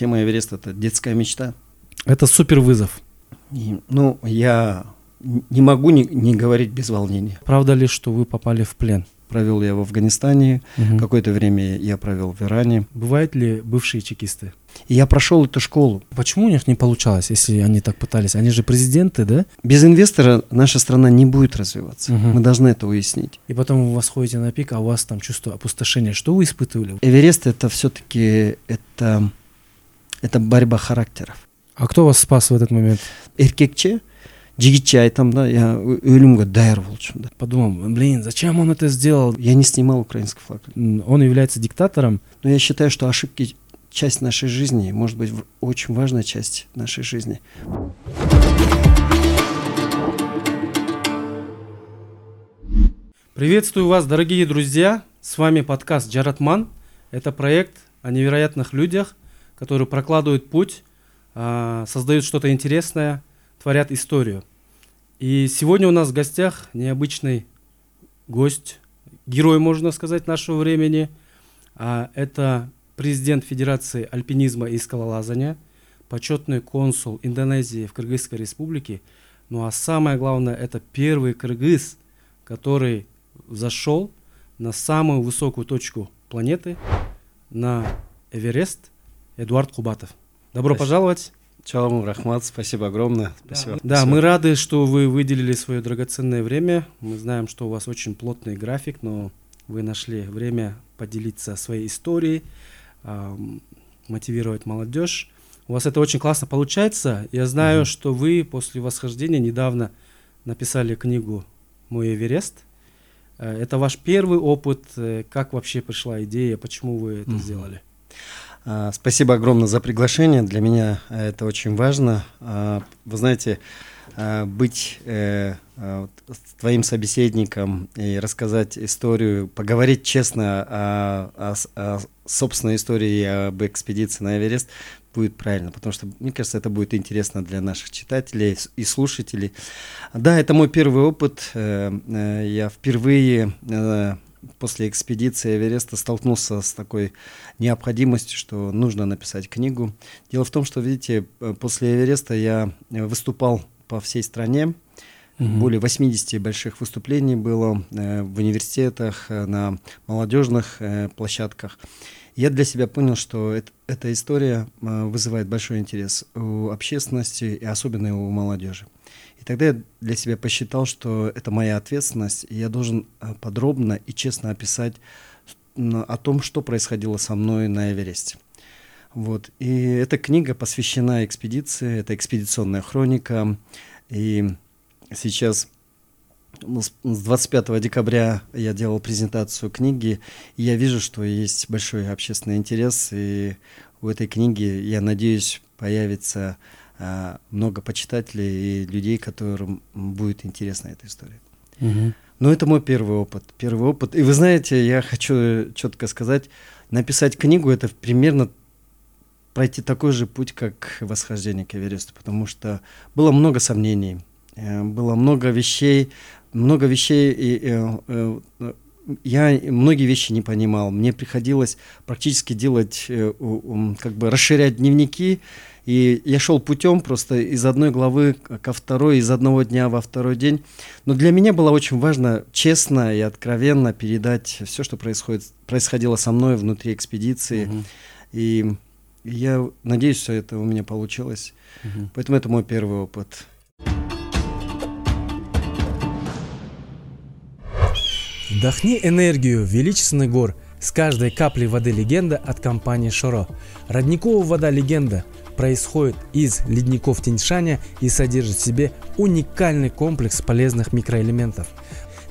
тема Эвереста – это детская мечта. Это супер вызов. И, ну, я не могу не, не говорить без волнения. Правда ли, что вы попали в плен? Провел я в Афганистане, угу. какое-то время я провел в Иране. Бывают ли бывшие чекисты? И я прошел эту школу. Почему у них не получалось, если они так пытались? Они же президенты, да? Без инвестора наша страна не будет развиваться. Угу. Мы должны это уяснить. И потом вы восходите на пик, а у вас там чувство опустошения. Что вы испытывали? Эверест это все-таки это, это борьба характеров. А кто вас спас в этот момент? Эркекче жігітше айтамын да я өлімге даяр болчумун да подумал блин зачем он это сделал я не снимал украинский флаг он является диктатором но я считаю что ошибки часть нашей жизни может быть очень важная часть нашей жизни Приветствую вас, дорогие друзья! С вами подкаст Джаратман. Это проект о невероятных людях, которые прокладывают путь, а, создают что-то интересное, творят историю. И сегодня у нас в гостях необычный гость, герой, можно сказать, нашего времени. А это президент Федерации альпинизма и скалолазания, почетный консул Индонезии в Кыргызской республике. Ну а самое главное, это первый кыргыз, который зашел на самую высокую точку планеты, на Эверест, Эдуард Кубатов. Добро Спасибо. пожаловать. Чалам, Рахмат, спасибо огромное. Спасибо. Да, спасибо. мы рады, что вы выделили свое драгоценное время. Мы знаем, что у вас очень плотный график, но вы нашли время поделиться своей историей, э, мотивировать молодежь. У вас это очень классно получается. Я знаю, угу. что вы после восхождения недавно написали книгу «Мой Эверест». Э, это ваш первый опыт. Э, как вообще пришла идея, почему вы это угу. сделали? А, спасибо огромное за приглашение. Для меня э, это очень важно. А, вы знаете, а, быть э, твоим собеседником и рассказать историю, поговорить честно о, о, о собственной истории об экспедиции на Эверест будет правильно, потому что, мне кажется, это будет интересно для наших читателей и слушателей. Да, это мой первый опыт. Э, я впервые после экспедиции Эвереста столкнулся с такой необходимостью, что нужно написать книгу. Дело в том, что, видите, э, после Эвереста я э, выступал по всей стране. Угу. Более 80 больших выступлений было э, в университетах, на молодежных площадках. Я для себя понял, что это, эта история вызывает большой интерес у общественности и особенно у молодежи. И тогда я для себя посчитал, что это моя ответственность, и я должен э, подробно и честно описать о том, что происходило со мной на Эвересте. Вот. И эта книга посвящена экспедиции, это экспедиционная хроника. И сейчас с 25 декабря я делал презентацию книги, и я вижу, что есть большой общественный интерес, и у этой книги, я надеюсь, появится много почитателей и людей, которым будет интересна эта история. Угу. Но это мой первый опыт. Первый опыт. И вы знаете, я хочу четко сказать, написать книгу это примерно пройти такой же путь, как восхождение к Эвересту, потому что было много сомнений, э, было много вещей, много вещей, и, и, я многие вещи не понимал. Мне приходилось практически делать, э, как бы расширять дневники, и я шел путем просто из одной главы ко второй, из одного дня во второй день. Но для меня было очень важно честно и откровенно передать все, что происходит, происходило со мной внутри экспедиции. Угу. И я надеюсь, что это у меня получилось. Угу. Поэтому это мой первый опыт. Вдохни энергию величественных гор с каждой капли воды легенда от компании Шоро. Родниковая вода легенда происходит из ледников Тиньшаня и содержит в себе уникальный комплекс полезных микроэлементов.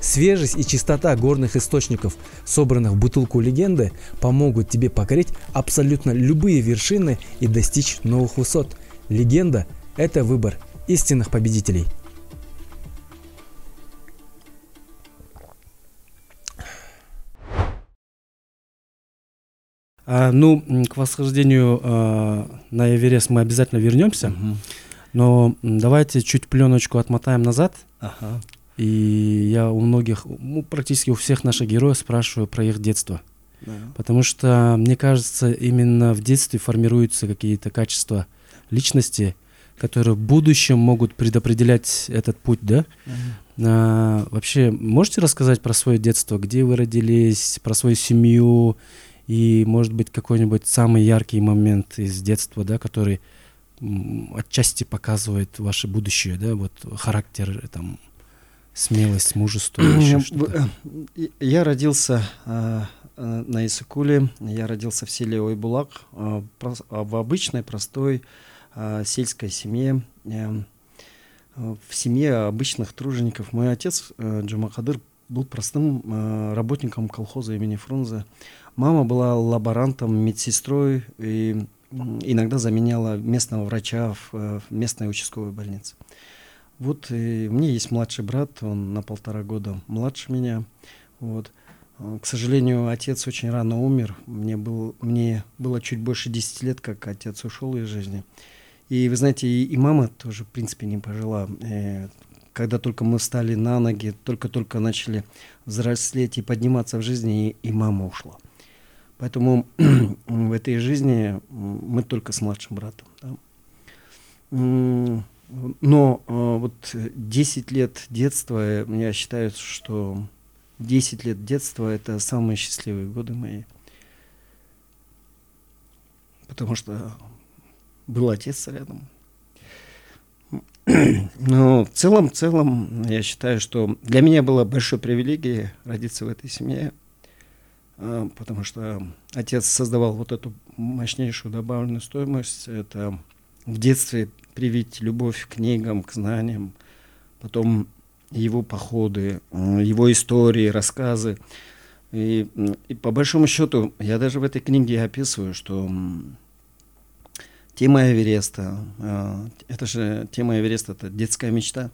Свежесть и чистота горных источников, собранных в бутылку легенды, помогут тебе покорить абсолютно любые вершины и достичь новых высот. Легенда – это выбор истинных победителей. А, ну, к восхождению а, на Эверест мы обязательно вернемся. Угу. Но давайте чуть пленочку отмотаем назад. И я у многих, ну, практически у всех наших героев спрашиваю про их детство. да. Потому что, мне кажется, именно в детстве формируются какие-то качества личности, которые в будущем могут предопределять этот путь, да? А, вообще, можете рассказать про свое детство, где вы родились, про свою семью и, может быть, какой-нибудь самый яркий момент из детства, да, который отчасти показывает ваше будущее, да, вот характер, там, смелость, мужество, еще что-то. э, Я родился э, э, на Исыкуле, я родился в селе Ойбулак, э, а в обычной, простой э, сельской семье, э, э, в семье обычных тружеников. Мой отец э, Джумакадыр был простым э, работником колхоза имени Фрунзе. Мама была лаборантом, медсестрой и иногда заменяла местного врача в, э, местной участковой больнице. Вот и у меня есть младший брат, он на полтора года младше меня. Вот. Э, К сожалению, отец очень рано умер. Мне, был, мне было чуть больше 10 лет, как отец ушел из жизни. И вы знаете, и, и мама тоже, в принципе, не пожила. Э, Когда только мы встали на ноги, только-только начали взрослеть и подниматься в жизни, и, и мама ушла. Поэтому в этой жизни мы только с младшим братом. да. Но э, вот э, 10 лет детства, э, я считаю, что 10 лет детства это самые счастливые годы мои. Потому что был отец рядом. Но в целом, в целом, я считаю, что для меня было большой привилегией родиться в этой семье, а, потому что отец создавал вот эту мощнейшую добавленную стоимость. Это в детстве привить любовь к книгам, к знаниям, потом его походы, его истории, рассказы. И, и по большому счету, я даже в этой книге описываю, что тема Эвереста, а, это же тема Эвереста, это детская мечта.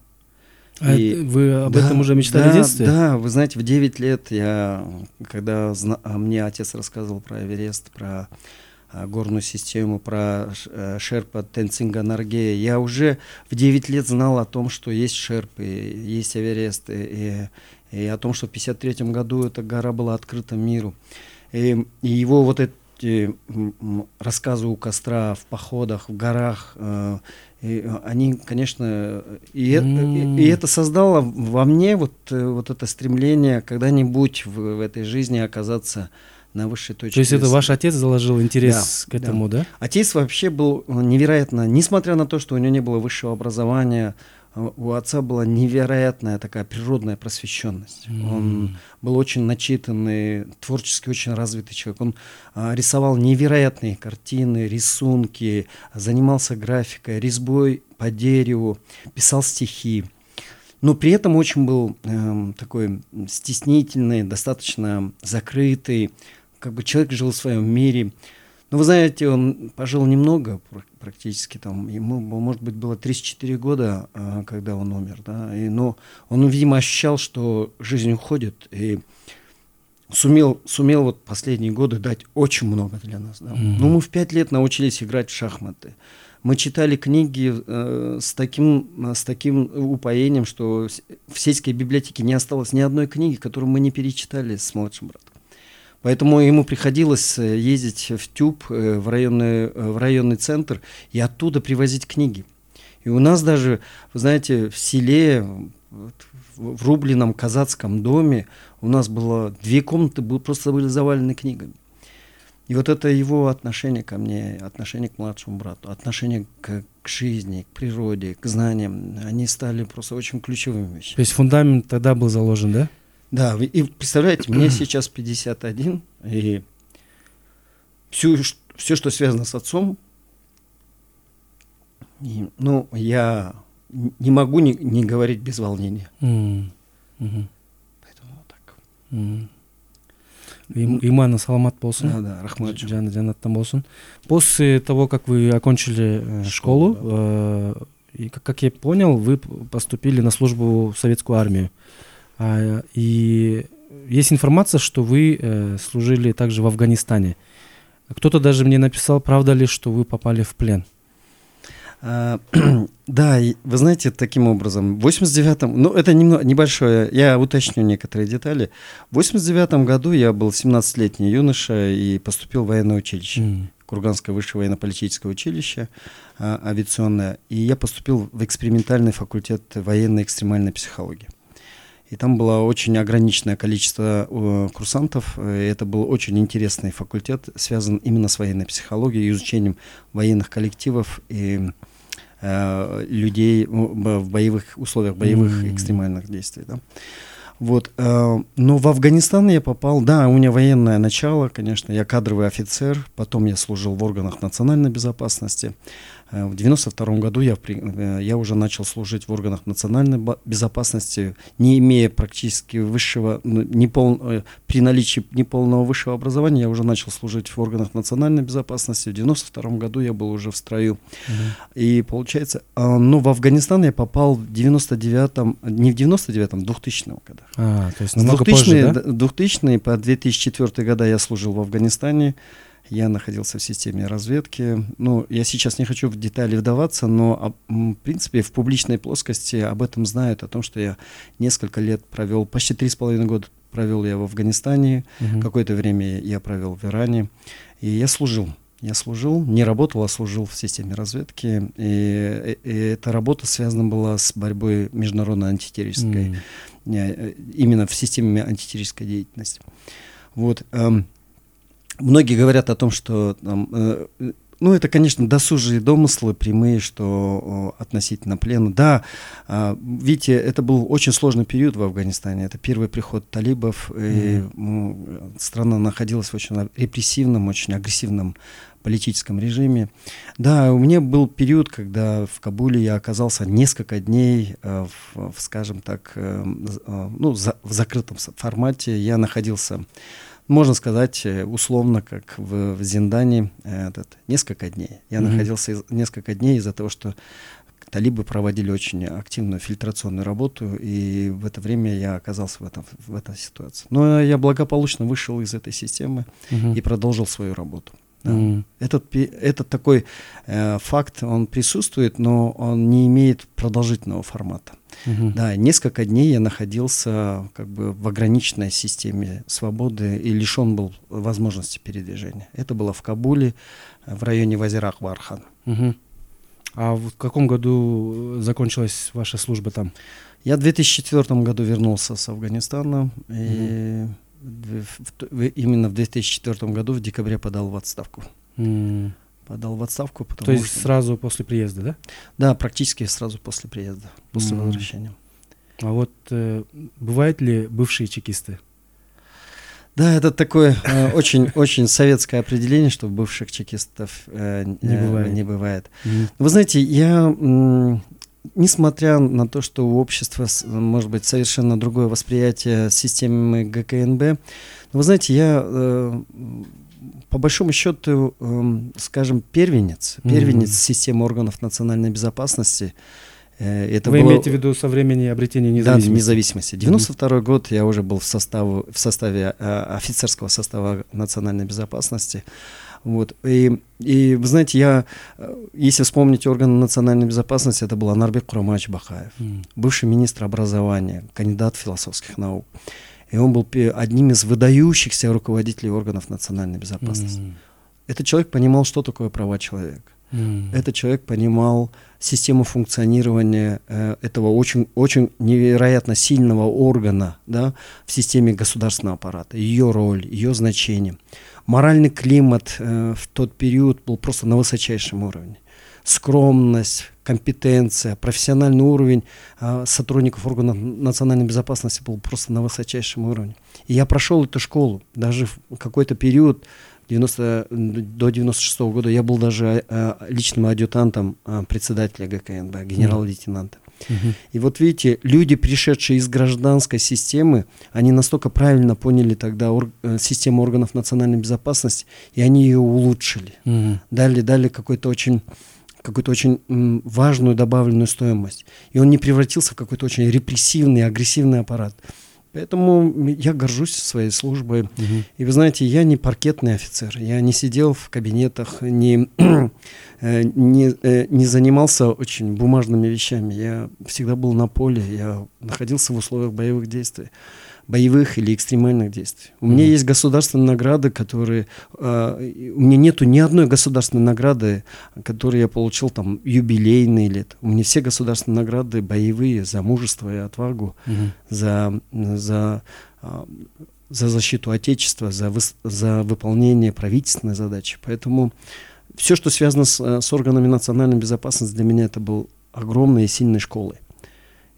А и- вы об Да, этом уже мечтали да, в детстве? Да, вы знаете, в 9 лет я, когда зна- а, мне отец рассказывал про Эверест, про а, горную систему, про э, шерпа Тенцинга Наргея, я уже в 9 лет знал о том, что есть шерпы, есть Эверест, и, и- и о том, что в 53 году эта гора была открыта миру. И, и его вот эти рассказы у костра, в походах, в горах, э, и, э, они, конечно, и, э- и- и это создало во мне вот, э, вот это стремление когда-нибудь в, в этой жизни оказаться на высшей точке. То есть это ваш отец заложил интерес Да, к этому, да? Отец вообще был невероятно, несмотря на то, что у него не было высшего образования, у отца была невероятная такая природная просвещенность. Он М. был очень начитанный, творчески очень развитый человек. Он а, рисовал невероятные картины, рисунки, занимался графикой, резьбой по дереву, писал стихи. Но при этом очень был эм, такой стеснительный, достаточно закрытый, как бы человек жил в своем мире. Но вы знаете, он пожил немного, практически там, ему, может быть, было 34 года, а, когда он умер, да, и, но он, видимо, ощущал, что жизнь уходит, и сумел, сумел вот последние годы дать очень много для нас. Да. Мгм. Ну, мы в пять лет научились играть в шахматы. Мы читали книги э, с, таким, с таким упоением, что в сельской библиотеке не осталось ни одной книги, которую мы не перечитали с младшим братом. Поэтому ему приходилось э, ездить в Тюб, э, в районный, э, в районный центр, и оттуда привозить книги. И у нас даже, вы знаете, в селе, в рубленном казацком доме, у нас было две комнаты, был- просто были завалены книгами. И вот это его отношение ко мне, отношение к младшему брату, отношение к, к жизни, к природе, к знаниям, они стали просто очень ключевыми вещами. То есть фундамент тогда был заложен, да? Да, и представляете, мне сейчас 51, и все, все, что связано с отцом, и, ну, я не могу не, не говорить без волнения. Мгм. Поэтому вот так. Им- иманы саламат болсын Да, да, рахмат. жаны жаннаттан болсын после того как вы окончили э, Школу, школу э, и как, как я понял вы поступили на службу в советскую армию и есть информация что вы э, служили также в Афганистане кто-то даже мне написал правда ли что вы попали в плен А, да, вы знаете, таким образом, в 89-м, ну, это немного, небольшое, я уточню некоторые детали. В 89-м году я был 17-летний юноша и поступил в военное училище. Mm. Курганское высшее военно-политическое училище а, авиационное. И я поступил в экспериментальный факультет военной экстремальной психологии. И там было очень ограниченное количество э, курсантов. И это был очень интересный факультет, связан именно с военной психологией, изучением военных коллективов и э, людей в боевых условиях, боевых mm-hmm. экстремальных действий. Да. Вот, э, но в Афганистан я попал, да, у меня военное начало, конечно, я кадровый офицер, потом я служил в органах национальной безопасности. Э, в 92 году я, э, я уже начал служить в органах национальной безопасности, не имея практически высшего, не пол, э, при наличии неполного высшего образования, я уже начал служить в органах национальной безопасности. В 92 году я был уже в строю. Угу. И получается, ну, в Афганистан я попал в 99-м, не в 99-м, в 2000 году. А, то есть намного 2000 позже, да? 2000 по 2004 года я служил в Афганистане. Я находился в системе разведки. Ну, я сейчас не хочу в детали вдаваться, но, в принципе, в публичной плоскости об этом знают, о том, что я несколько лет провел, почти три с половиной года провел я в Афганистане, угу. какое-то время я провел в Иране, и я служил. Я служил, не работал, а служил в системе разведки. И, и, и эта работа связана была с борьбой международной антитеррористской, mm. именно в системе антитеррористской деятельности. Вот. Эм, Многие говорят о том, что там, э, ну, это, конечно, досужие домыслы прямые, что относительно плена. Да, э, видите, это был очень сложный период в Афганистане. Это первый приход талибов, mm-hmm. и ну, страна находилась в очень репрессивном, очень агрессивном политическом режиме. Да, у меня был период, когда в Кабуле я оказался несколько дней э, в, в, скажем так, э, э, ну, за, в закрытом формате. Я находился можно сказать, э, условно, как в, в Зиндане, э, этот, несколько дней. Я mm-hmm. находился из, несколько дней из-за того, что талибы проводили очень активную фильтрационную работу, и в это время я оказался в, этом, в этой ситуации. Но я благополучно вышел из этой системы mm-hmm. и продолжил свою работу. Да. Mm. Этот, этот такой э, факт, он присутствует, но он не имеет продолжительного формата. Угу. Да, несколько дней я находился как бы в ограниченной системе свободы и лишен был возможности передвижения. Это было в Кабуле, в районе Вазирах-Вархан. Угу. А в каком году закончилась ваша служба там? Я в 2004 году вернулся с Афганистана и в, именно в 2004 году в декабре подал в отставку. Mm. Подал в отставку, потому То есть что... сразу после приезда, да? Да, практически сразу после приезда, после mm. возвращения. А вот э, бывают ли бывшие чекисты? Да, это такое э, очень очень советское определение, что бывших чекистов э, не бывает. Не бывает. Mm. Вы знаете, я несмотря на то, что у общества может быть совершенно другое восприятие системы ГКНБ, вы знаете, я э, по большому счету, э, скажем, первенец, первенец mm-hmm. системы органов национальной безопасности. Э, это Вы было... имеете в виду со времени обретения независимости? Да, независимости. 92 mm-hmm. год я уже был в, составе в составе э, офицерского состава национальной безопасности. Вот. И, и вы знаете, я, э, если вспомнить органы национальной безопасности, это был Анарбек Курамач Бахаев, mm. бывший министр образования, кандидат философских наук. И он был одним из выдающихся руководителей органов национальной безопасности. Mm. Этот человек понимал, что такое права человека. Mm. Этот человек понимал систему функционирования э, этого очень, очень невероятно сильного органа да, в системе государственного аппарата, ее роль, ее значение моральный климат э, в тот период был просто на высочайшем уровне. Скромность, компетенция, профессиональный уровень э, сотрудников органов национальной безопасности был просто на высочайшем уровне. И я прошел эту школу, даже в какой-то период 90, до 96 -го года я был даже э, личным адъютантом э, председателя ГКНБ, генерал-лейтенанта. Угу. И вот видите, люди, пришедшие из гражданской системы, они настолько правильно поняли тогда ор, э, систему органов национальной безопасности, и они ее улучшили. Угу. Дали, дали какой-то очень какую-то очень м, важную добавленную стоимость. И он не превратился в какой-то очень репрессивный, агрессивный аппарат. Поэтому я горжусь своей службой. Угу. И вы знаете, я не паркетный офицер. Я не сидел в кабинетах, не, э, не, э, не занимался очень бумажными вещами. Я всегда был на поле, я находился в условиях боевых действий боевых или экстремальных действий. У mm-hmm. меня есть государственные награды, которые... Э, у меня нету ни одной государственной награды, которую я получил там юбилейный лет. У меня все государственные награды боевые за мужество и отвагу, mm-hmm. за, за, э, за защиту Отечества, за, вы, за выполнение правительственной задачи. Поэтому все, что связано с, с органами национальной безопасности, для меня это был огромной и сильной школой.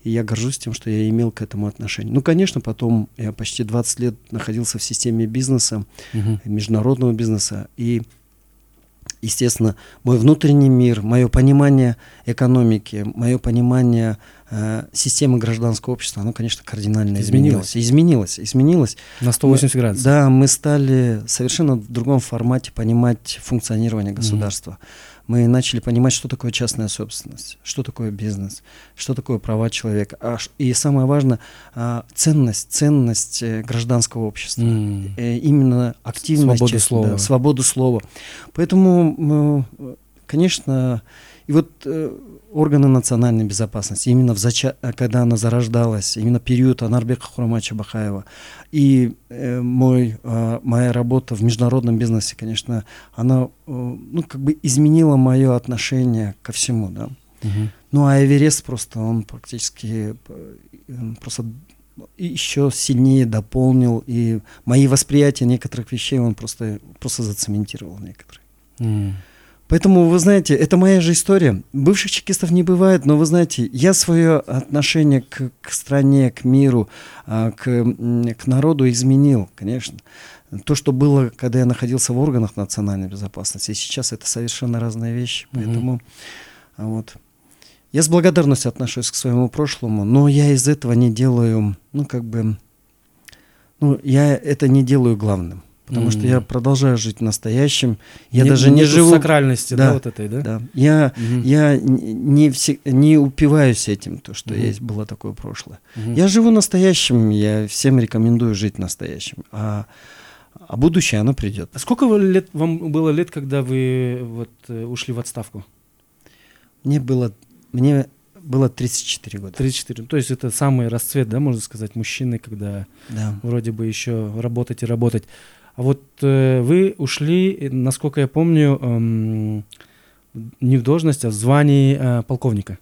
И я горжусь тем, что я имел к этому отношение. Ну, конечно, потом я почти 20 лет находился в системе бизнеса, uh-huh. международного бизнеса. И, естественно, мой внутренний мир, мое понимание экономики, мое понимание э, системы гражданского общества, оно, конечно, кардинально изменилось. Изменилось, изменилось. На 180 мы, градусов. Да, мы стали совершенно в другом формате понимать функционирование государства. Uh-huh мы начали понимать, что такое частная собственность, что такое бизнес, что такое права человека. А, и самое важное, а, ценность, ценность э, гражданского общества. Mm. Именно активность. Свободу слова. Да, свободу слова. Поэтому, конечно, и вот э, органы национальной безопасности, именно в зача... когда она зарождалась, именно период Анарбека Хурамача Бахаева, и э, мой, э, моя работа в международном бизнесе, конечно, она э, ну, как бы изменила мое отношение ко всему, да. Угу. Ну а Эверест просто, он практически э, просто еще сильнее дополнил, и мои восприятия некоторых вещей он просто, просто зацементировал некоторые. Mm. Поэтому, вы знаете, это моя же история. Бывших чекистов не бывает, но вы знаете, я свое отношение к, к стране, к миру, а, к, к народу изменил, конечно. То, что было, когда я находился в органах национальной безопасности, и сейчас это совершенно разные вещи. Поэтому угу. вот. Я с благодарностью отношусь к своему прошлому, но я из этого не делаю, ну, как бы, ну, я это не делаю главным потому mm. что я продолжаю жить настоящим. Я не, даже не живу сакральности, да, да, вот этой, да. Да. Я mm я не все, не упиваюсь этим, то что mm есть было такое прошлое. mm Я живу настоящим, я всем рекомендую жить настоящим, а а будущее оно придет. А сколько лет вам было лет, когда вы вот э, ушли в отставку? Мне было мне было 34 года. 34. То есть это самый расцвет, да, можно сказать, мужчины, когда да. вроде бы еще работать и работать. А вот э, вы ушли, насколько я помню, эм, не в должность, а в звании э, полковника.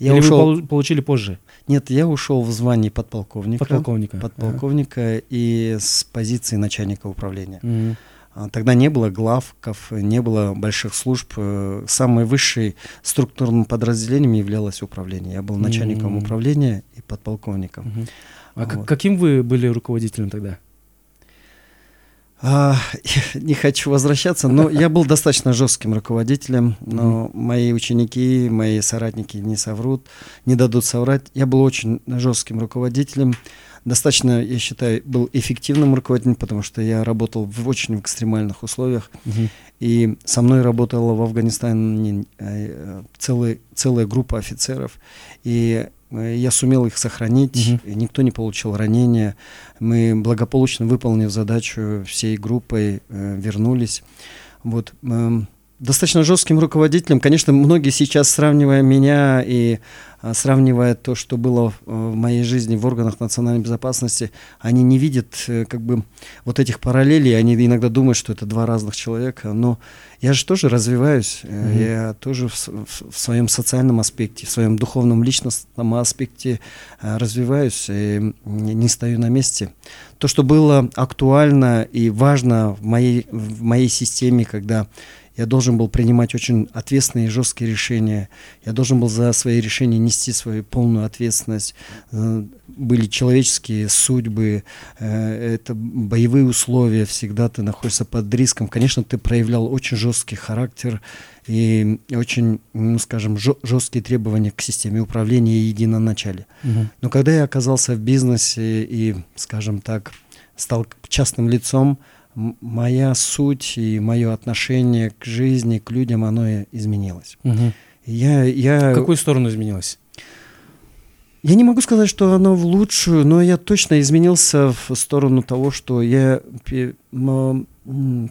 Я Или ушел... вы получили позже? Нет, я ушел в звании подполковника. Подполковника. Подполковника ага. и с позиции начальника управления. Угу. Тогда не было главков, не было больших служб. Э, самым высшим структурным подразделением являлось управление. Я был начальником mm управления и подполковником. Mm А вот. каким вы были руководителем тогда? А, не хочу возвращаться, но я был достаточно жестким руководителем, но мои ученики, мои соратники не соврут, не дадут соврать. Я был очень жестким руководителем, достаточно, я считаю, был эффективным руководителем, потому что я работал в очень экстремальных условиях, и со мной работала в Афганистане э, целая, целая группа офицеров, и я сумел их сохранить, угу. никто не получил ранения. Мы благополучно выполнив задачу всей группой, э, вернулись. Вот. Э, достаточно жестким руководителем. Конечно, многие сейчас, сравнивая меня и сравнивая то, что было в моей жизни в органах национальной безопасности, они не видят э, как бы вот этих параллелей, они иногда думают, что это два разных человека, но я же тоже развиваюсь, mm-hmm. я тоже в, в, в своем социальном аспекте, в своем духовном личностном аспекте э, развиваюсь и не стою на месте. То, что было актуально и важно в моей, в моей системе, когда я должен был принимать очень ответственные и жесткие решения. Я должен был за свои решения нести свою полную ответственность. Э, были человеческие судьбы, э, это боевые условия, всегда ты находишься под риском. Конечно, ты проявлял очень жесткий характер и очень, ну, скажем, жесткие требования к системе управления и единоначале. Угу. Но когда я оказался в бизнесе и, скажем так, стал частным лицом, моя суть и мое отношение к жизни, к людям, оно изменилось. Угу. Я, я... В какую сторону изменилось? Я не могу сказать, что оно в лучшую, но я точно изменился в сторону того, что я,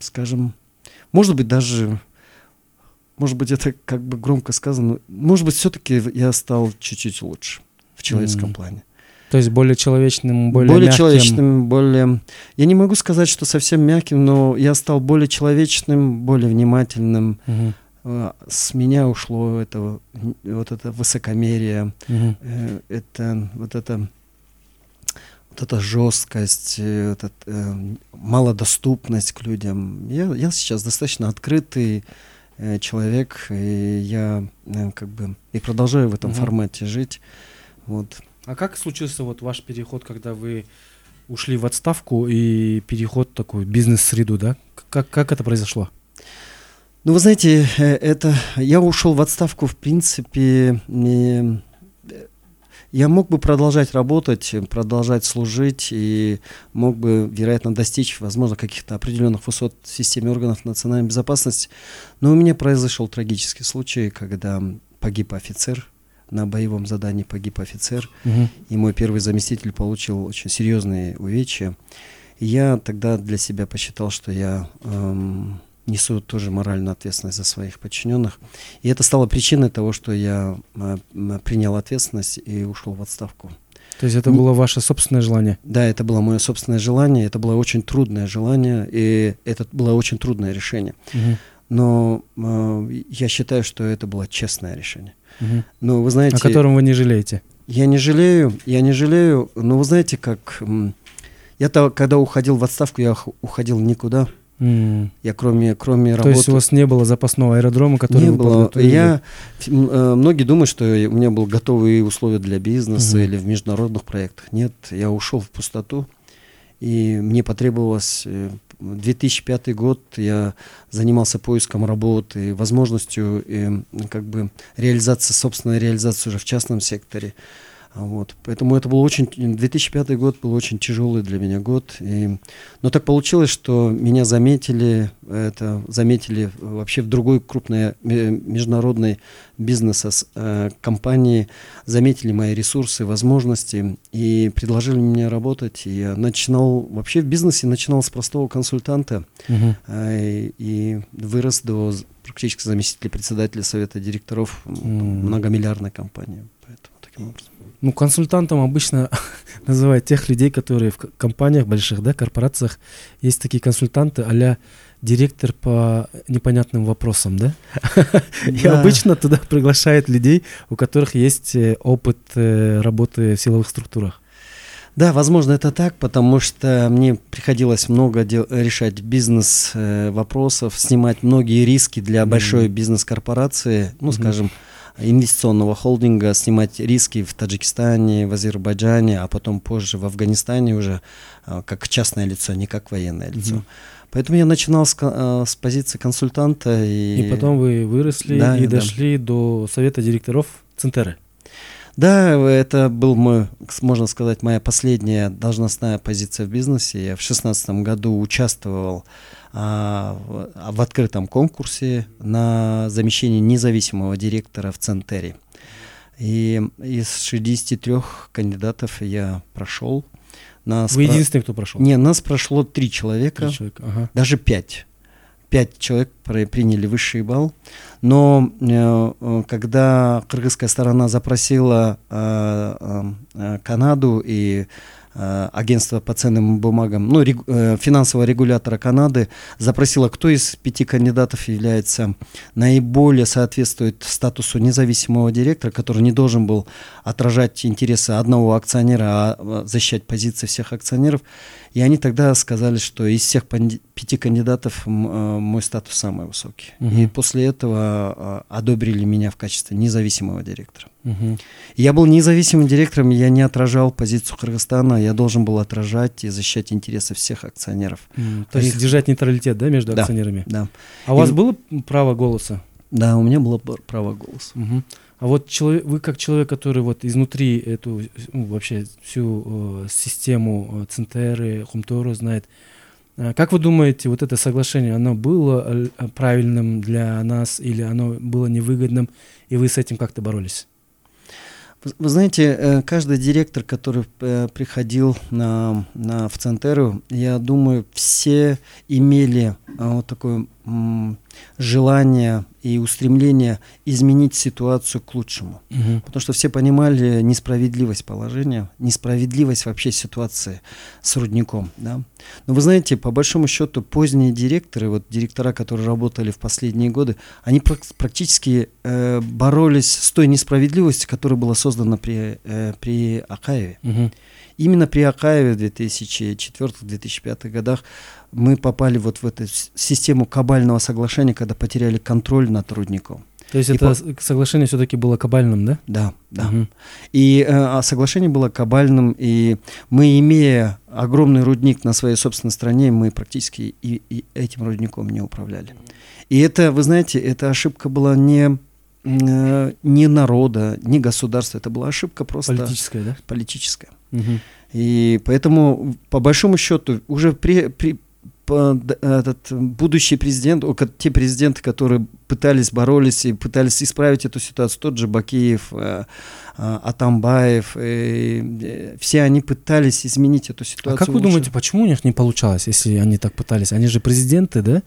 скажем, может быть, даже, может быть, это как бы громко сказано, может быть, все-таки я стал чуть-чуть лучше в человеческом mm. плане. То есть более человечным, более Более мягким. человечным, более... Я не могу сказать, что совсем мягким, но я стал более человечным, более внимательным. Угу. С меня ушло это, вот это высокомерие, угу. это вот это вот эта жесткость, э, вот эта, малодоступность к людям. Я, я сейчас достаточно открытый человек, и я как бы и продолжаю в этом угу. формате жить. Вот. А как случился вот ваш переход, когда вы ушли в отставку и переход такой бизнес-среду, да? Как, как это произошло? Ну, вы знаете, э, это я ушел в отставку, в принципе, не, я мог бы продолжать работать, продолжать служить и мог бы, вероятно, достичь, возможно, каких-то определенных высот в системе органов национальной безопасности. Но у меня произошел трагический случай, когда погиб офицер на боевом задании погиб офицер, угу. и мой первый заместитель получил очень серьезные увечья. И я тогда для себя посчитал, что я эм, несу тоже моральную ответственность за своих подчиненных. И это стало причиной того, что я э, принял ответственность и ушел в отставку. То есть это было ваше собственное желание? Да, это было мое собственное желание, это было очень трудное желание, и это было очень трудное решение. Угу. Но э, я считаю, что это было честное решение. Угу. Ну, вы знаете... О котором вы не жалеете? Я не жалею, я не жалею, но вы знаете, как... Я-то, когда уходил в отставку, я уходил никуда. Mm. Я кроме, кроме То работы... есть у вас не было запасного аэродрома, который не вы было. Я, э, многие думают, что у меня были готовые условия для бизнеса mm-hmm. или в международных проектах. Нет, я ушел в пустоту, и мне потребовалось э, 2005 год я занимался поиском работы, возможностью и, как бы реализации, собственной реализации уже в частном секторе. Вот. Поэтому это был очень... 2005 год был очень тяжелый для меня год. И, но так получилось, что меня заметили, это заметили вообще в другой крупной международной бизнес-компании, э, заметили мои ресурсы, возможности и предложили мне работать. И я начинал... Вообще в бизнесе начинал с простого консультанта угу. и, и вырос до практически заместителя председателя совета директоров угу. многомиллиардной компании. Таким образом. Ну, консультантом обычно называют тех людей, которые в компаниях больших, да, корпорациях, есть такие консультанты а директор по непонятным вопросам, да? И обычно туда приглашают людей, у которых есть э, опыт э, работы в силовых структурах. Да, возможно, это так, потому что мне приходилось много дел- решать бизнес-вопросов, э, снимать многие риски для большой бизнес-корпорации, ну, скажем, инвестиционного холдинга, снимать риски в Таджикистане, в Азербайджане, а потом позже в Афганистане уже а, как частное лицо, не как военное лицо. Mm-hmm. Поэтому я начинал с, а, с позиции консультанта. И, и потом вы выросли да, и да. дошли до совета директоров Центеры. Да, это был мой, можно сказать, моя последняя должностная позиция в бизнесе. Я в 2016 году участвовал а, в, в открытом конкурсе на замещение независимого директора в Центере. И из 63 кандидатов я прошел. Нас Вы про... единственный, кто прошел? Не, нас прошло три человека, три человека ага. даже пять пять человек приняли высший балл. Но э, э, когда кыргызская сторона запросила э, Канаду и агентство по ценным бумагам, ну, рег, э, финансового регулятора Канады запросила, кто из пяти кандидатов является наиболее соответствует статусу независимого директора, который не должен был отражать интересы одного акционера, а э, защищать позиции всех акционеров. И они тогда сказали, что из всех пяти кандидатов мой статус самый высокий. Угу. И после этого одобрили меня в качестве независимого директора. Угу. Я был независимым директором, я не отражал позицию Кыргызстана, я должен был отражать и защищать интересы всех акционеров. Mm, то есть держать нейтралитет, да, между да, акционерами? Да. А у вас было право голоса? Да, у меня было право голоса. Угу. А вот человек, вы как человек, который вот изнутри эту ну, вообще всю э, систему э, Центеры, Хумтору знает, э, как вы думаете, вот это соглашение, оно было э, правильным для нас или оно было невыгодным, и вы с этим как-то боролись? Вы знаете, э, каждый директор, который э, приходил на, на, в Центеру, я думаю, все имели э, вот такое желание и устремление изменить ситуацию к лучшему. Угу. Потому что все понимали несправедливость положения, несправедливость вообще ситуации с рудником. Да? Но вы знаете, по большому счету, поздние директоры, вот директора, которые работали в последние годы, они практически э, боролись с той несправедливостью, которая была создана при, э, при Акаеве. Угу. Именно при Акаеве в 2004-2005 годах мы попали вот в эту систему кабального соглашения, когда потеряли контроль над рудником. То есть и это по... соглашение все-таки было кабальным, да? Да, да. Угу. И э, а соглашение было кабальным, и мы, имея огромный рудник на своей собственной стране, мы практически и, и этим рудником не управляли. И это, вы знаете, эта ошибка была не э, не народа, не государства, это была ошибка просто политическая, да? Политическая. Угу. И поэтому, по большому счету, уже при, при, этот будущий президент, те президенты, которые пытались, боролись и пытались исправить эту ситуацию, тот же Бакиев, э, э, Атамбаев, э, все они пытались изменить эту ситуацию. А как вы думаете, почему у них не получалось, если они так пытались? Они же президенты, да?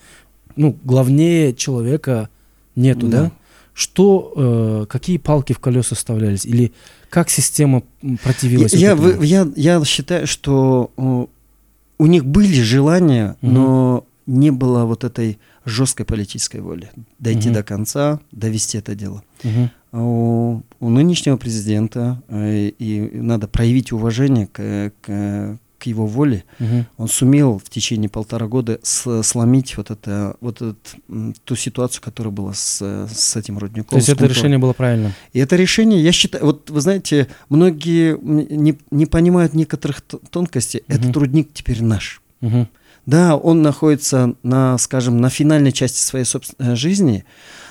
Ну, главнее человека нету, да? да? Что, какие палки в колеса вставлялись? Или как система противилась? Я, я, я, я считаю, что у них были желания, угу. но не было вот этой жесткой политической воли дойти угу. до конца, довести это дело. Угу. У, у нынешнего президента э, и надо проявить уважение к, к, к его воле. Угу. Он сумел в течение полтора года сломить вот это вот этот, ту ситуацию, которая была с, с этим рудником. То есть это решение было правильным? И это решение, я считаю, вот вы знаете, многие не, не понимают некоторых тонкостей. Угу. Этот рудник теперь наш. Угу. Да, он находится на, скажем, на финальной части своей собственной жизни,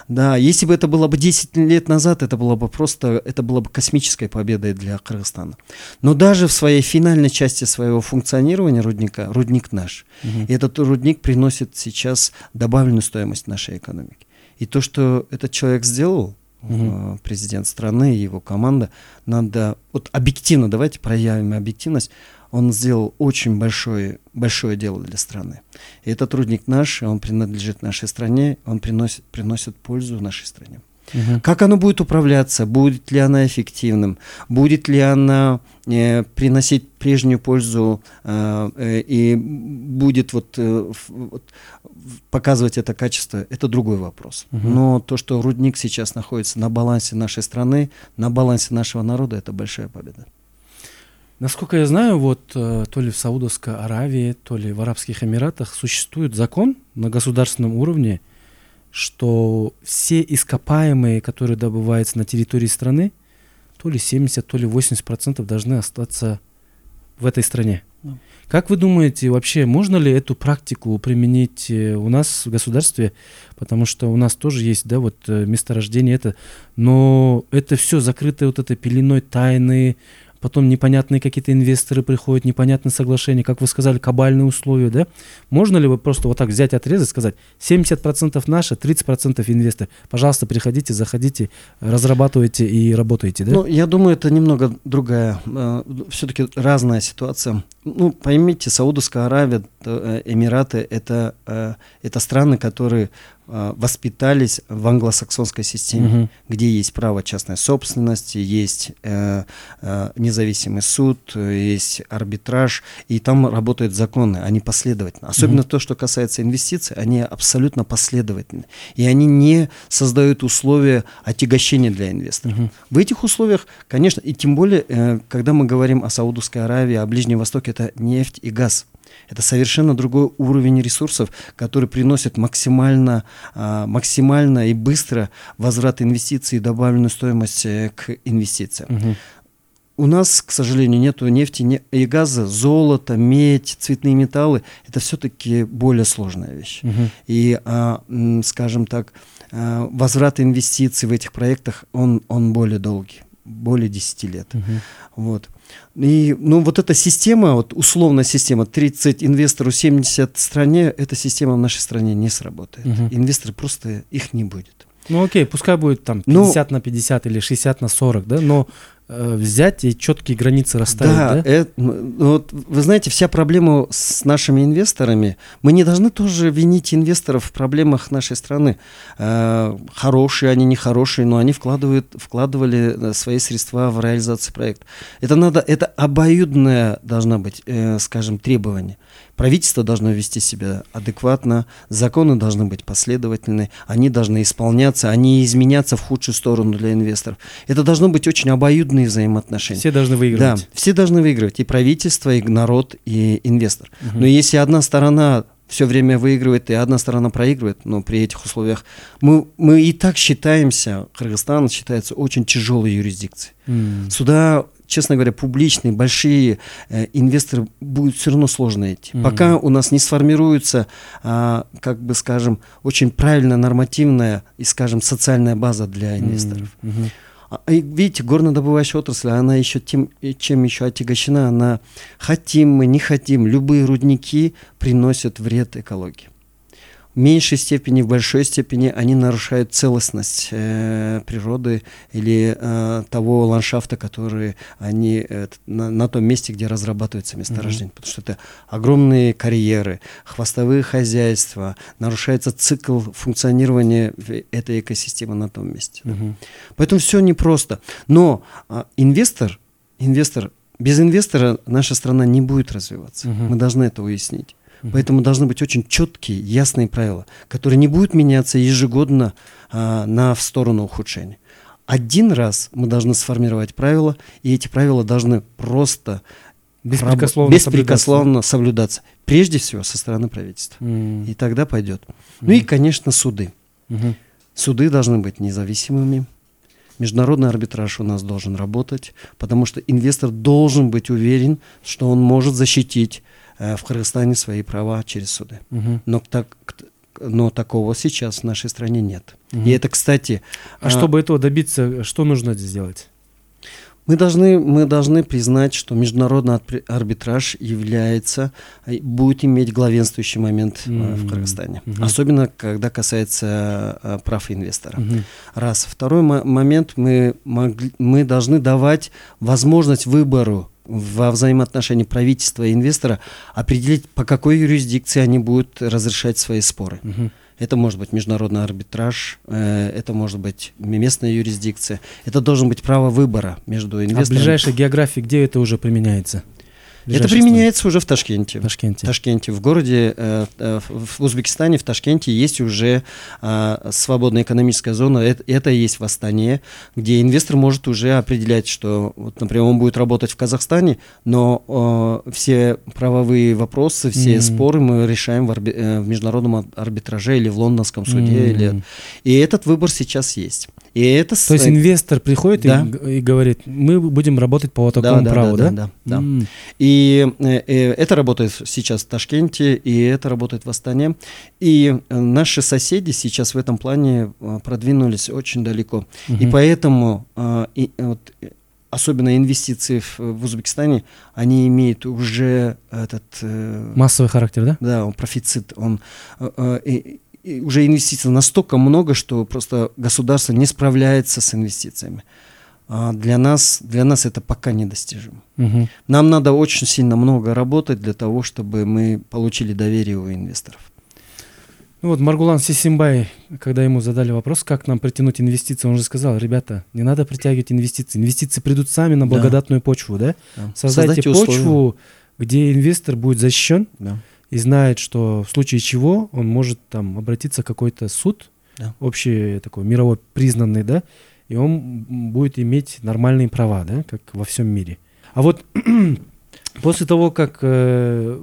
да, если бы это было бы 10 лет назад, это было бы просто, это было бы космической победой для Кыргызстана. Но даже в своей финальной части своего функционирования рудника, рудник наш. Угу. И этот рудник приносит сейчас добавленную стоимость нашей экономики. И то, что этот человек сделал, угу. президент страны и его команда, надо, вот объективно, давайте проявим объективность, он сделал очень большое, большое дело для страны. И этот трудник наш, он принадлежит нашей стране, он приносит, приносит пользу нашей стране. Угу. Как оно будет управляться, будет ли она эффективным, будет ли она э, приносить прежнюю пользу э, э, и будет вот, э, вот показывать это качество, это другой вопрос. Угу. Но то, что рудник сейчас находится на балансе нашей страны, на балансе нашего народа, это большая победа. Насколько я знаю, вот э, то ли в Саудовской Аравии, то ли в Арабских Эмиратах существует закон на государственном уровне, что все ископаемые, которые добываются на территории страны, то ли 70, то ли 80 процентов должны остаться в этой стране. Да. Как вы думаете, вообще можно ли эту практику применить э, у нас в государстве? Потому что у нас тоже есть, да, вот э, месторождение это, но это все закрыто вот этой пеленой тайны, потом непонятные какие-то инвесторы приходят, непонятные соглашения, как вы сказали, кабальные условия, да? Можно ли вы просто вот так взять отрезать, сказать, 70% наши, 30% инвесторы, пожалуйста, приходите, заходите, разрабатывайте и работайте, да? Ну, я думаю, это немного другая, э, все-таки разная ситуация. Ну, поймите, Саудовская Аравия, э, Эмираты, это, э, это страны, которые воспитались в англосаксонской системе, угу. где есть право частной собственности, есть э, э, независимый суд, есть арбитраж, и там работают законы, они последовательны. Особенно угу. то, что касается инвестиций, они абсолютно последовательны. И они не создают условия отягощения для инвесторов. Угу. В этих условиях, конечно, и тем более, э, когда мы говорим о Саудовской Аравии, о Ближнем Востоке, это нефть и газ. Это совершенно другой уровень ресурсов, который приносит максимально, а, максимально и быстро возврат инвестиций и добавленную стоимость э, к инвестициям. Угу. У нас, к сожалению, нет нефти и газа, золото, медь, цветные металлы. Это все-таки более сложная вещь. Угу. И, а, скажем так, а, возврат инвестиций в этих проектах, он, он более долгий, более 10 лет. Угу. Вот. И, ну, вот эта система, вот условная система, 30 инвесторов, 70 в стране, эта система в нашей стране не сработает. Угу. Инвесторы просто, их не будет. Ну окей, пускай будет там 50 ну, на 50 или 60 на 40, да, но взять и четкие границы расставить, да? да? Это, вот, вы знаете, вся проблема с нашими инвесторами, мы не должны тоже винить инвесторов в проблемах нашей страны. Э, хорошие они, нехорошие, но они вкладывают, вкладывали э, свои средства в реализацию проекта. Это надо, это обоюдное должно быть, э, скажем, требование. Правительство должно вести себя адекватно, законы должны быть последовательны, они должны исполняться, а не изменяться в худшую сторону для инвесторов. Это должно быть очень обоюдные взаимоотношения. Все должны выигрывать. Да, все должны выигрывать, и правительство, и народ, и инвестор. Угу. Но если одна сторона все время выигрывает, и одна сторона проигрывает, но при этих условиях мы, мы и так считаемся, Кыргызстан считается очень тяжелой юрисдикцией. Mm. Сюда честно говоря, публичные, большие э, инвесторы будет все равно сложно идти. Mm-hmm. Пока у нас не сформируется, а, как бы скажем, очень правильная нормативная и, скажем, социальная база для инвесторов. Mm-hmm. А, видите, горнодобывающая отрасль, она еще тем, чем еще отягощена, она хотим мы, не хотим, любые рудники приносят вред экологии в меньшей степени, в большой степени они нарушают целостность э, природы или э, того ландшафта, который они э, на, на том месте, где разрабатывается месторождение. Mm-hmm. Потому что это огромные карьеры, хвостовые хозяйства, нарушается цикл функционирования этой экосистемы на том месте. Mm-hmm. Поэтому все непросто. Но э, инвестор, инвестор, без инвестора наша страна не будет развиваться. Mm-hmm. Мы должны это уяснить. Поэтому должны быть очень четкие, ясные правила, которые не будут меняться ежегодно а, на в сторону ухудшения. Один раз мы должны сформировать правила, и эти правила должны просто беспрекословно, беспрекословно соблюдаться. соблюдаться. Прежде всего со стороны правительства. Mm. И тогда пойдет. Mm. Ну и, конечно, суды. Mm-hmm. Суды должны быть независимыми. Международный арбитраж у нас должен работать, потому что инвестор должен быть уверен, что он может защитить в Кыргызстане свои права через суды. Угу. Но, так, но такого сейчас в нашей стране нет. Угу. И это, кстати... А, а чтобы этого добиться, что нужно сделать? Мы должны, мы должны признать, что международный арбитраж является, э, будет иметь главенствующий момент mm-hmm. в Кыргызстане. Mm-hmm. Особенно, когда касается прав инвестора. Mm-hmm. Раз. Второй момент, мы, могли, мы должны давать возможность выбору во взаимоотношении правительства и инвестора определить, по какой юрисдикции они будут разрешать свои споры. Угу. Это может быть международный арбитраж, э, это может быть местная юрисдикция. Это должен быть право выбора между инвестором. А в ближайшей географии где это уже применяется? Это применяется уже в Ташкенте. В Ташкенте. В Ташкенте. В городе, э, э, в Узбекистане, в Ташкенте есть уже э, свободная экономическая зона. Это, это и есть восстание, где инвестор может уже определять, что, вот, например, он будет работать в Казахстане, но э, все правовые вопросы, все mm-hmm. споры мы решаем в, арби- э, в международном арбитраже или в лондонском суде. Mm-hmm. Или... И этот выбор сейчас есть. И это То есть инвестор приходит да. и, и говорит, мы будем работать по вот такому да, праву, да? Да, да. да, mm. И э, э, это работает сейчас в Ташкенте, и это работает в Астане. И э, наши соседи сейчас в этом плане продвинулись очень далеко. Mm-hmm. И поэтому и, вот, особенно инвестиции в, в Узбекистане, они имеют уже этот... Массовый характер, да? Да, он профицит, он... Э, э, уже инвестиций настолько много, что просто государство не справляется с инвестициями. А для нас, для нас это пока недостижимо. Угу. Нам надо очень сильно много работать для того, чтобы мы получили доверие у инвесторов. Ну вот Маргулан Сисимбай, когда ему задали вопрос, как нам притянуть инвестиции, он же сказал, ребята, не надо притягивать инвестиции. Инвестиции придут сами на благодатную да. почву, да? да. Создайте, Создайте почву, условия. где инвестор будет защищен. Да и знает, что в случае чего он может там обратиться в какой-то суд, да. общий такой мировой признанный, да, и он будет иметь нормальные права, да, как во всем мире. А вот после того, как э,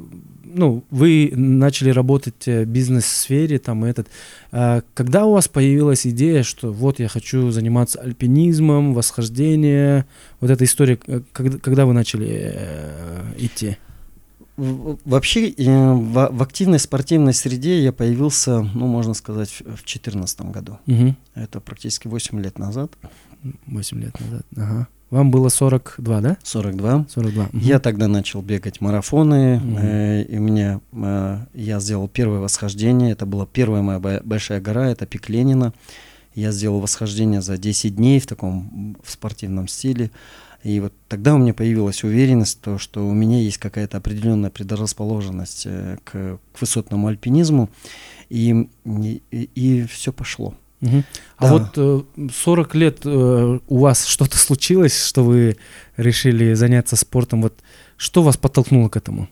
ну, вы начали работать в бизнес-сфере, там этот, э, когда у вас появилась идея, что вот я хочу заниматься альпинизмом, восхождением, вот эта история, э, когда, когда вы начали э, идти? Вообще э, в, активной спортивной среде я появился, ну, можно сказать, в 2014 году. Угу. Это практически 8 лет назад. 8 лет назад, ага. Вам было 42, да? 42. 42. Угу. Я тогда начал бегать марафоны, угу. э, и мне, э, я сделал первое восхождение, это была первая моя большая гора, это пик Ленина. Я сделал восхождение за 10 дней в таком в спортивном стиле. И вот тогда у меня появилась уверенность, то, что у меня есть какая-то определенная предрасположенность э, к, к высотному альпинизму, и, и, и все пошло. Угу. А вот э, 40 лет э, у вас что-то случилось, что вы решили заняться спортом. Вот что вас подтолкнуло к этому?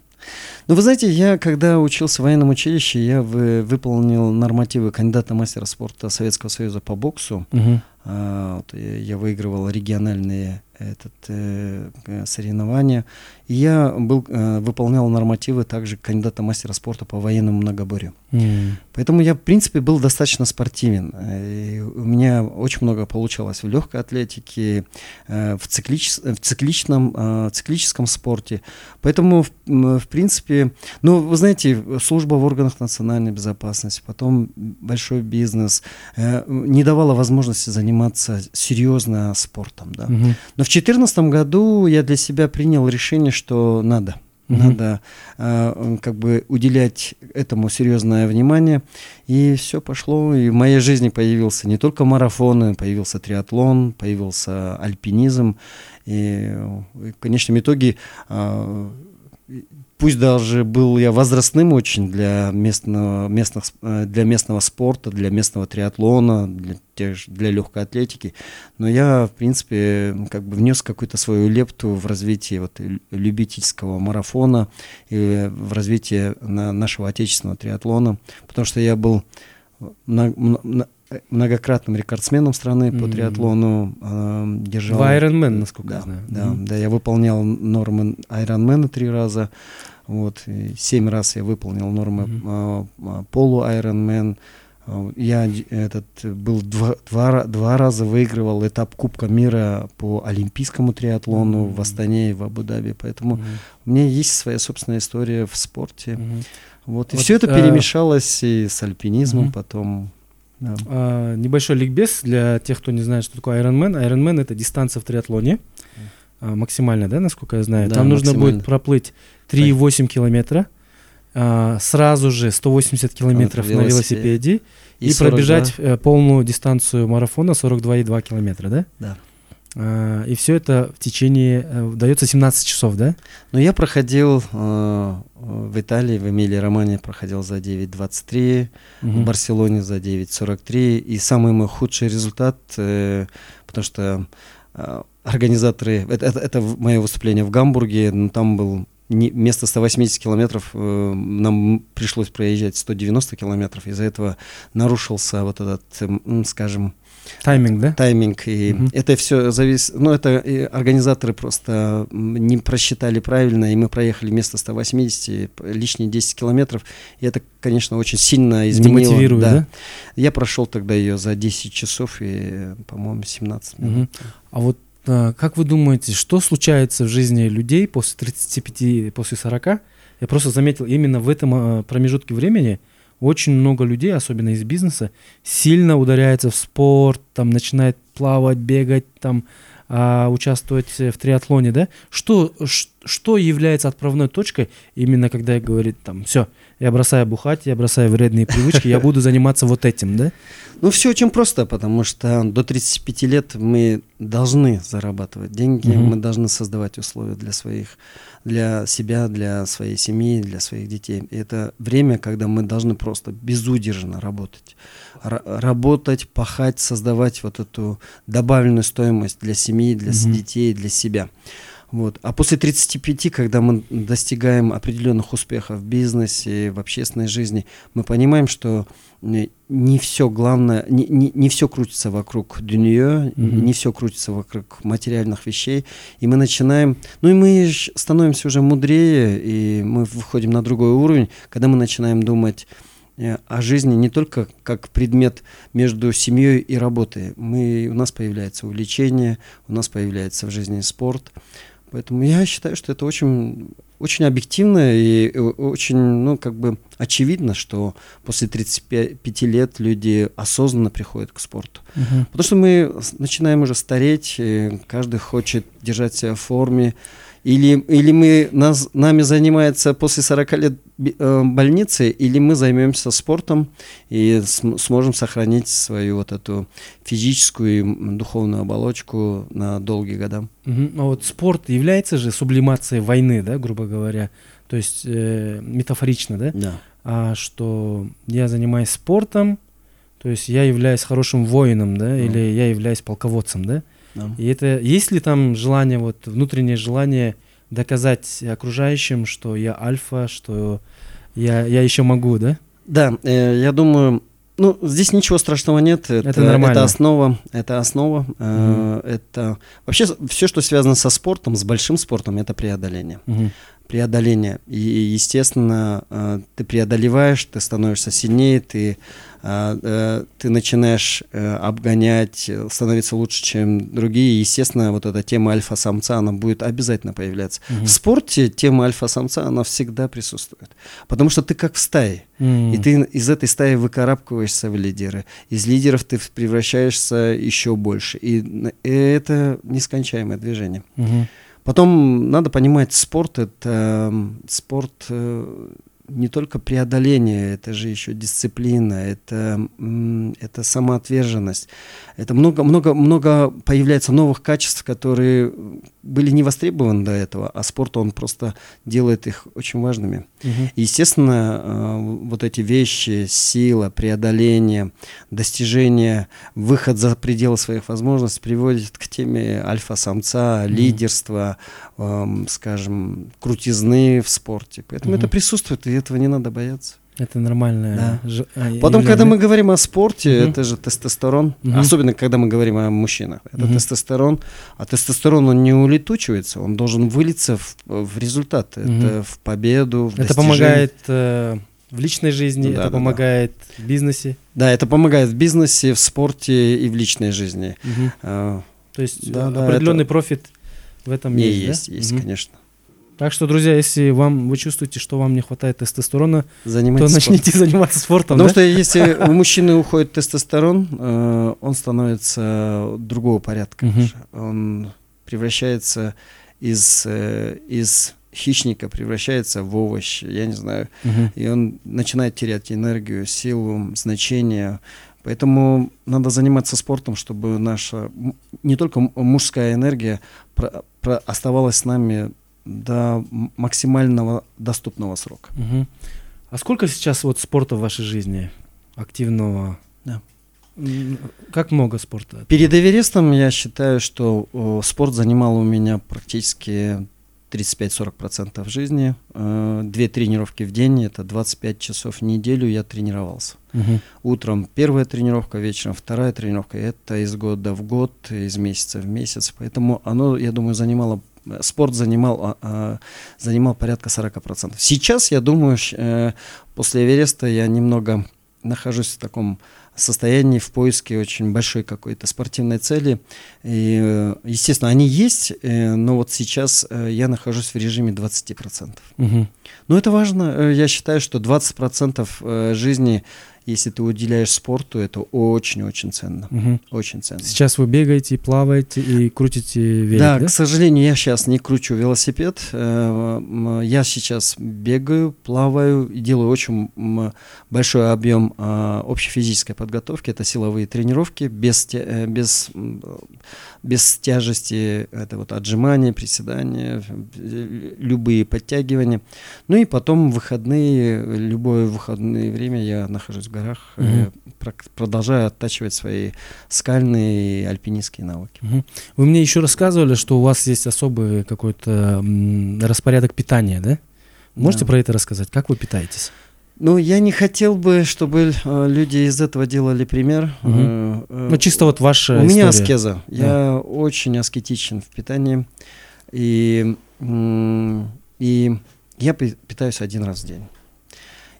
Ну, вы знаете, я, когда учился в военном училище, я вы, выполнил нормативы кандидата мастера спорта Советского Союза по боксу. Угу. А, вот, я выигрывал региональные этот, э, соревнования. Я был, э, выполнял нормативы также кандидата мастера спорта по военному многоборью. Mm. Поэтому я, в принципе, был достаточно спортивен. И у меня очень много получалось в легкой атлетике, э, в, циклич, в цикличном, э, циклическом спорте. Поэтому, в, в принципе, ну, вы знаете, служба в органах национальной безопасности, потом большой бизнес э, не давала возможности заниматься серьезно спортом. Да? Mm-hmm. Но в 2014 году я для себя принял решение, что надо. Надо э, как бы уделять этому серьезное внимание. И все пошло. И в моей жизни появился не только марафоны, появился триатлон, появился альпинизм. И, и в конечном итоге э, пусть даже был я возрастным очень для местного, местных, э, для местного спорта, для местного триатлона, для, тех, для легкой атлетики, но я, в принципе, как бы внес какую-то свою лепту в развитие вот любительского марафона и в развитие на нашего отечественного триатлона, потому что я был на, многократным рекордсменом страны mm-hmm. по триатлону. Э, держал... В Ironman, насколько да, я знаю. Да, mm-hmm. да, я выполнял нормы Ironman три раза. Вот, семь раз я выполнил нормы mm-hmm. полу Ironman. Я этот был два, два, два раза выигрывал этап Кубка мира по олимпийскому триатлону mm-hmm. в Астане и в Абу-Даби, поэтому mm-hmm. у меня есть своя собственная история в спорте. Mm-hmm. Вот, и вот, все это а... перемешалось и с альпинизмом mm-hmm. потом. Да. А, небольшой ликбез для тех, кто не знает, что такое Ironman. Ironman это дистанция в триатлоне. А, максимальная, да, насколько я знаю. Да, Там нужно будет проплыть 3,8 километра. А, сразу же 180 километров на велосипеде и, и пробежать э, полную дистанцию марафона 42,2 километра, да? Да. А, и все это в течение, э, дается 17 часов, да? Ну, я проходил э, в Италии, в Эмилии Романе проходил за 9.23, угу. в Барселоне за 9.43. И самый мой худший результат, э, потому что э, организаторы, это, это, это мое выступление в Гамбурге, но там был не, вместо 180 километров э, нам пришлось проезжать 190 километров. Из-за этого нарушился вот этот, э, скажем, Тайминг, да? Тайминг. И угу. это все зависит... Ну, это организаторы просто не просчитали правильно, и мы проехали вместо 180 лишние 10 километров. И это, конечно, очень сильно изменило. Да. да? Я прошел тогда ее за 10 часов и, по-моему, 17 минут. Угу. А вот как вы думаете, что случается в жизни людей после 35, после 40? Я просто заметил, именно в этом а, промежутке времени – очень много людей, особенно из бизнеса, сильно ударяется в спорт, там начинает плавать, бегать, там а, участвовать в триатлоне, да? Что, что является отправной точкой именно когда говорит там, все, я бросаю бухать, я бросаю вредные привычки, я буду заниматься вот этим, да? Ну, все очень просто, потому что до 35 лет мы должны зарабатывать деньги, угу. мы должны создавать условия для своих, для себя, для своей семьи, для своих детей. И это время, когда мы должны просто безудержно работать. Р- работать, пахать, создавать вот эту добавленную стоимость для семьи, для угу. детей, для себя. Вот. А после 35, когда мы достигаем определенных успехов в бизнесе, в общественной жизни, мы понимаем, что не все главное, не, не, не все крутится вокруг нее, mm-hmm. не все крутится вокруг материальных вещей, и мы начинаем, ну и мы становимся уже мудрее, и мы выходим на другой уровень, когда мы начинаем думать э, о жизни не только как предмет между семьей и работой. Мы, у нас появляется увлечение, у нас появляется в жизни спорт, Поэтому я считаю, что это очень очень объективно и очень, ну, как бы очевидно, что после 35 лет люди осознанно приходят к спорту. Мгм. Потому что мы начинаем уже стареть, каждый хочет держать себя в форме. Или, или мы, нас, нами занимается после 40 лет э, больницы, или мы займемся спортом и см- сможем сохранить свою вот эту физическую и духовную оболочку на долгие года. Мгм. А вот спорт является же сублимацией войны, да, грубо говоря, то есть э, метафорично, да, Да. а что я занимаюсь спортом, то есть я являюсь хорошим воином, да, Ну. или я являюсь полководцем, да, да. и это есть ли там желание, вот внутреннее желание доказать окружающим, что я альфа, что я, я еще могу, да? Да, э, я думаю, ну, здесь ничего страшного нет. Это, Это нормально. это основа. Это основа. э, это вообще все, что связано со спортом, с большим спортом, это преодоление. Мгм. Преодоление. И, естественно, э, ты преодолеваешь, ты становишься сильнее, ты, э, э, ты начинаешь обгонять, становиться лучше, чем другие. И, естественно, вот эта тема альфа-самца, она будет обязательно появляться. Мгм. В спорте тема альфа-самца, она всегда присутствует. Потому что ты как в стае. И ты из этой стаи выкарабкиваешься в лидеры. Из лидеров ты превращаешься еще больше. И это нескончаемое движение. Мгм. Потом надо понимать, спорт это м, спорт э, не только преодоление, это же еще дисциплина, это, это самоотверженность. Это много, много, много появляется новых качеств, которые были не востребованы до этого, а спорт, он просто делает их очень важными. Мгм. Естественно, э, вот эти вещи, сила, преодоление, достижение, выход за пределы своих возможностей приводит к теме альфа-самца, лидерства, эм, скажем, крутизны в спорте. Поэтому Мгм. это присутствует, и этого не надо бояться. Это нормально. Да. ж- а, Потом, явление. когда мы говорим о спорте, Мгм. это же тестостерон, Мгм. особенно когда мы говорим о мужчинах. Это Мгм. тестостерон, а тестостерон, он не улетучивается, он должен вылиться в, в результат, это Мгм. в победу, в Это достижение. помогает э, в личной жизни, Да, это да, да. помогает в бизнесе. Да, это помогает в бизнесе, в спорте и в личной жизни. Мгм. Э, То есть Да, э, да, определенный это- профит в этом Не есть, да? есть, есть, Мгм. конечно. Так что, друзья, если вам вы чувствуете, что вам не хватает тестостерона, то начните спортом. заниматься спортом. Потому да? что если у мужчины уходит тестостерон, э, он становится другого порядка. Уже. Он превращается из, э, из хищника, превращается в овощ, я не знаю. Мгм. И он начинает терять энергию, силу, значение. Поэтому надо заниматься спортом, чтобы наша не только мужская энергия про- про- оставалась с нами до максимального доступного срока. Мгм. А сколько сейчас вот спорта в вашей жизни активного? Да. Как много спорта? Перед Эверестом я считаю, что о, спорт занимал у меня практически 35-40% жизни. Э, Две тренировки в день, это 25 часов в неделю я тренировался. Мгм. Утром первая тренировка, вечером вторая тренировка. Это из года в год, из месяца в месяц. Поэтому оно, я думаю, занимало э, спорт занимал, а, а, занимал порядка 40%. Сейчас, я думаю, э, после Эвереста я немного нахожусь в таком состоянии, в поиске очень большой какой-то спортивной цели. И, э, естественно, они есть, э, но вот сейчас я нахожусь в режиме 20%. Мгм. Ну, это важно. Я считаю, что 20% э, жизни, если ты уделяешь спорту, это очень-очень ценно. Мгм. Очень ценно. Сейчас вы бегаете, плаваете и крутите велик, да, да? к сожалению, я сейчас не кручу велосипед. Э, Я сейчас бегаю, плаваю и делаю очень большой объем а, общей физической подготовки. Это силовые тренировки без, э, без, без тяжести. Это вот отжимания, приседания, э, любые подтягивания. Ну и потом выходные, любое выходное время я нахожусь горах, э, Мгм. прок- продолжаю оттачивать свои скальные и альпинистские навыки. Мгм. Вы мне еще рассказывали, что у вас есть особый какой-то распорядок питания, да? Можете Да. про это рассказать? Как вы питаетесь? Ну, я не хотел бы, чтобы э, люди из этого делали пример. Э, э, Ну, чисто вот ваша У меня история. аскеза. Я очень аскетичен в питании. И, и я пи- питаюсь один раз в день.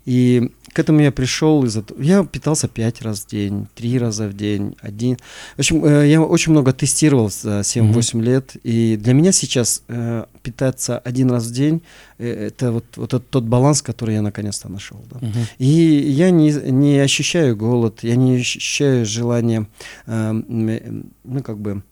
И к этому я пришел из-за я питался пять раз в день, три раза в день, один. В общем, э, я очень много тестировал за 7-8 mm-hmm. лет, и для меня сейчас э, питаться один раз в день, э, это вот, вот этот тот баланс, который я наконец-то нашел. Да. Uh-huh. И я не, не ощущаю голод, я не ощущаю желания, э, ну, как бы,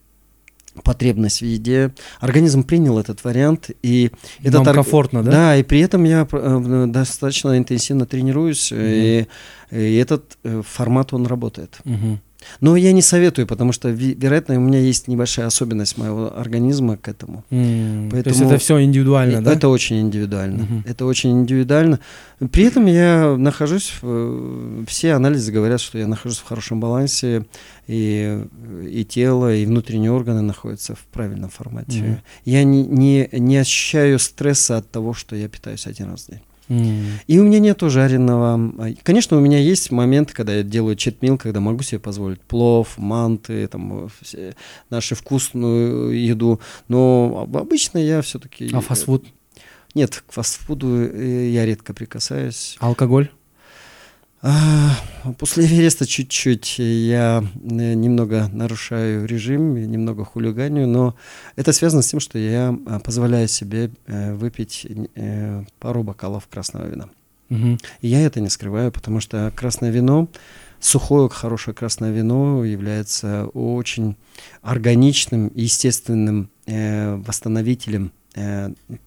потребность в еде. Организм принял этот вариант, и это ор... комфортно, да? Да, и при этом я э, достаточно интенсивно тренируюсь, mm-hmm. и, и этот э, формат он работает. Mm-hmm. Но я не советую, потому что, вероятно, у меня есть небольшая особенность моего организма к этому. Mm, Поэтому то есть это все индивидуально, да? Это очень индивидуально. Uh-huh. Это очень индивидуально. При этом я нахожусь, в, все анализы говорят, что я нахожусь в хорошем балансе, и, и тело, и внутренние органы находятся в правильном формате. Uh-huh. Я не, не, не ощущаю стресса от того, что я питаюсь один раз в день. И у меня нету жареного. Конечно, у меня есть момент, когда я делаю читмил, когда могу себе позволить плов, манты, там, все, нашу вкусную еду. Но обычно я все-таки... А фастфуд? Нет, к фастфуду э, я редко прикасаюсь. Алкоголь? А, после Эвереста чуть-чуть я э, немного нарушаю режим, немного хулиганю, но это связано с тем, что я а, позволяю себе э, выпить э, пару бокалов красного вина. Угу. И я это не скрываю, потому что красное вино, сухое хорошее красное вино является очень органичным, естественным восстановителем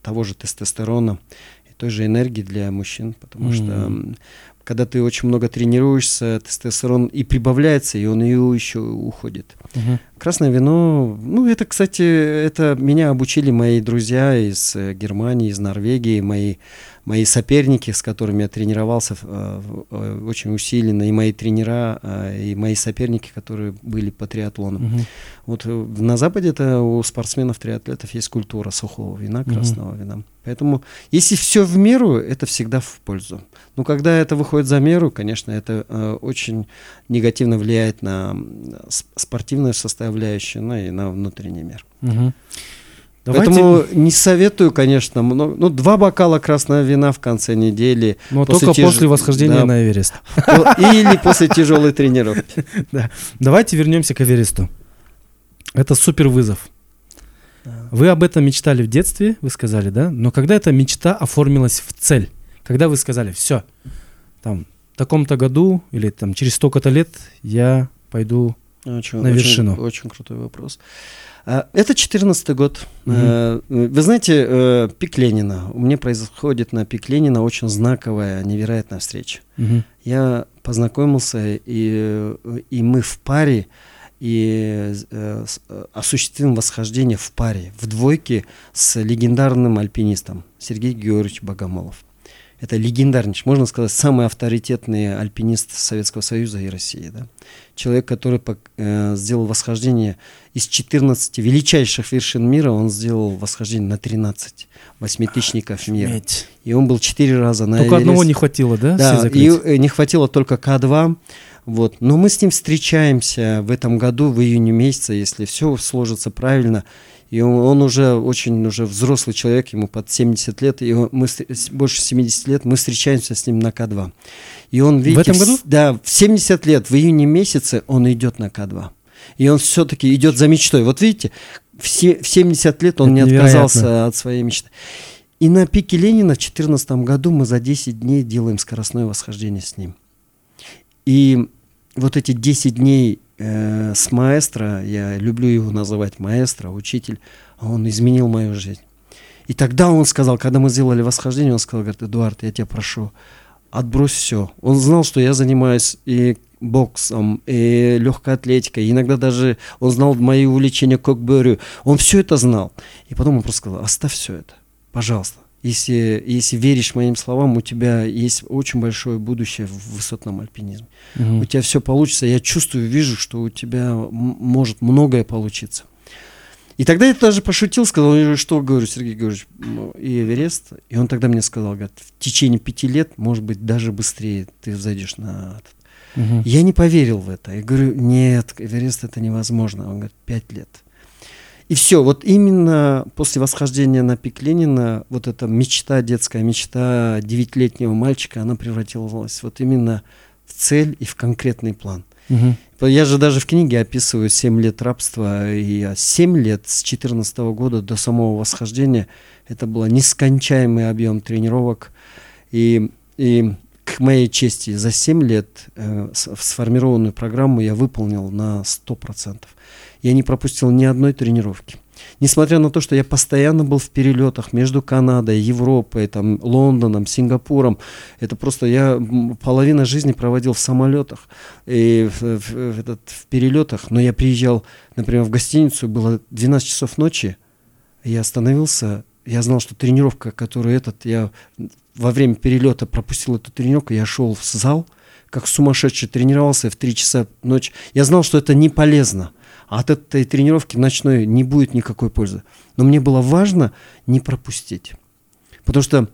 того же тестостерона и той же энергии для мужчин, потому mm что когда ты очень много тренируешься, тестостерон и прибавляется, и он и еще уходит. Угу. Красное вино, ну это, кстати, это меня обучили мои друзья из э, Германии, из Норвегии, мои мои соперники, с которыми я тренировался э, э, очень усиленно, и мои тренера, э, и мои соперники, которые были по триатлону. Угу. Вот на Западе это у спортсменов, триатлетов есть культура сухого вина, красного угу. вина. Поэтому, если все в меру, это всегда в пользу. Но когда это выходит за меру, конечно, это э, очень негативно влияет на спортивную составляющую, ну и на внутренний мир. Угу. Давайте... Поэтому не советую, конечно, много, ну, два бокала красного вина в конце недели. Но после только теж... после восхождения да. на Эверест. Или после тяжелой тренировки. Да. Давайте вернемся к Эвересту. Это супер вызов. Вы об этом мечтали в детстве, вы сказали, да? Но когда эта мечта оформилась в цель? Когда вы сказали, все, там, в таком-то году или там через столько-то лет я пойду очень, на вершину? Очень, очень крутой вопрос. А, это 14 год. Mm-hmm. Вы знаете, э, пик Ленина. У меня происходит на пик Ленина очень знаковая, невероятная встреча. Mm-hmm. Я познакомился, и, и мы в паре, и осуществим восхождение в паре, в двойке с легендарным альпинистом Сергеем Георгиевич Богомолов. Это легендарнейший, можно сказать, самый авторитетный альпинист Советского Союза и России. Да? Человек, который э, сделал восхождение из 14 величайших вершин мира, он сделал восхождение на 13 восьмитысячников мира. И он был четыре раза на Только Эверест. одного не хватило, да? Да, и э, не хватило только К2. Вот. Но мы с ним встречаемся в этом году, в июне месяце, если все сложится правильно. И он, уже очень уже взрослый человек, ему под 70 лет, и мы больше 70 лет, мы встречаемся с ним на К2. И он, видите, в этом году? Да, в 70 лет, в июне месяце он идет на К2. И он все-таки идет за мечтой. Вот видите, в, се, в 70 лет он Это не отказался невероятно. от своей мечты. И на пике Ленина в 2014 году мы за 10 дней делаем скоростное восхождение с ним. И вот эти 10 дней э, с маэстро, я люблю его называть маэстро, учитель, он изменил мою жизнь. И тогда он сказал, когда мы сделали восхождение, он сказал, говорит, Эдуард, я тебя прошу, отбрось все. Он знал, что я занимаюсь и боксом, и легкой атлетикой, иногда даже он знал мои увлечения кокберю, он все это знал. И потом он просто сказал, оставь все это, пожалуйста если, если веришь моим словам, у тебя есть очень большое будущее в высотном альпинизме. Угу. У тебя все получится. Я чувствую, вижу, что у тебя может многое получиться. И тогда я даже пошутил, сказал, что говорю, Сергей Георгиевич, и Эверест. И он тогда мне сказал, говорит, в течение пяти лет, может быть, даже быстрее ты зайдешь на этот. Угу. Я не поверил в это. Я говорю, нет, Эверест это невозможно. Он говорит, пять лет. И все, вот именно после восхождения на пик Ленина, вот эта мечта, детская мечта девятилетнего мальчика, она превратилась вот именно в цель и в конкретный план. Угу. Я же даже в книге описываю 7 лет рабства, и 7 лет с 14 года до самого восхождения, это был нескончаемый объем тренировок, и, и к моей чести, за 7 лет э, сформированную программу я выполнил на 100%. Я не пропустил ни одной тренировки. Несмотря на то, что я постоянно был в перелетах между Канадой, Европой, там, Лондоном, Сингапуром, это просто я половина жизни проводил в самолетах и в, в, в, этот, в перелетах, но я приезжал, например, в гостиницу, было 12 часов ночи, я остановился, я знал, что тренировка, которую этот, я во время перелета пропустил эту тренировку, я шел в зал, как сумасшедший тренировался в 3 часа ночи. Я знал, что это не полезно. А от этой тренировки ночной не будет никакой пользы. Но мне было важно не пропустить. Потому что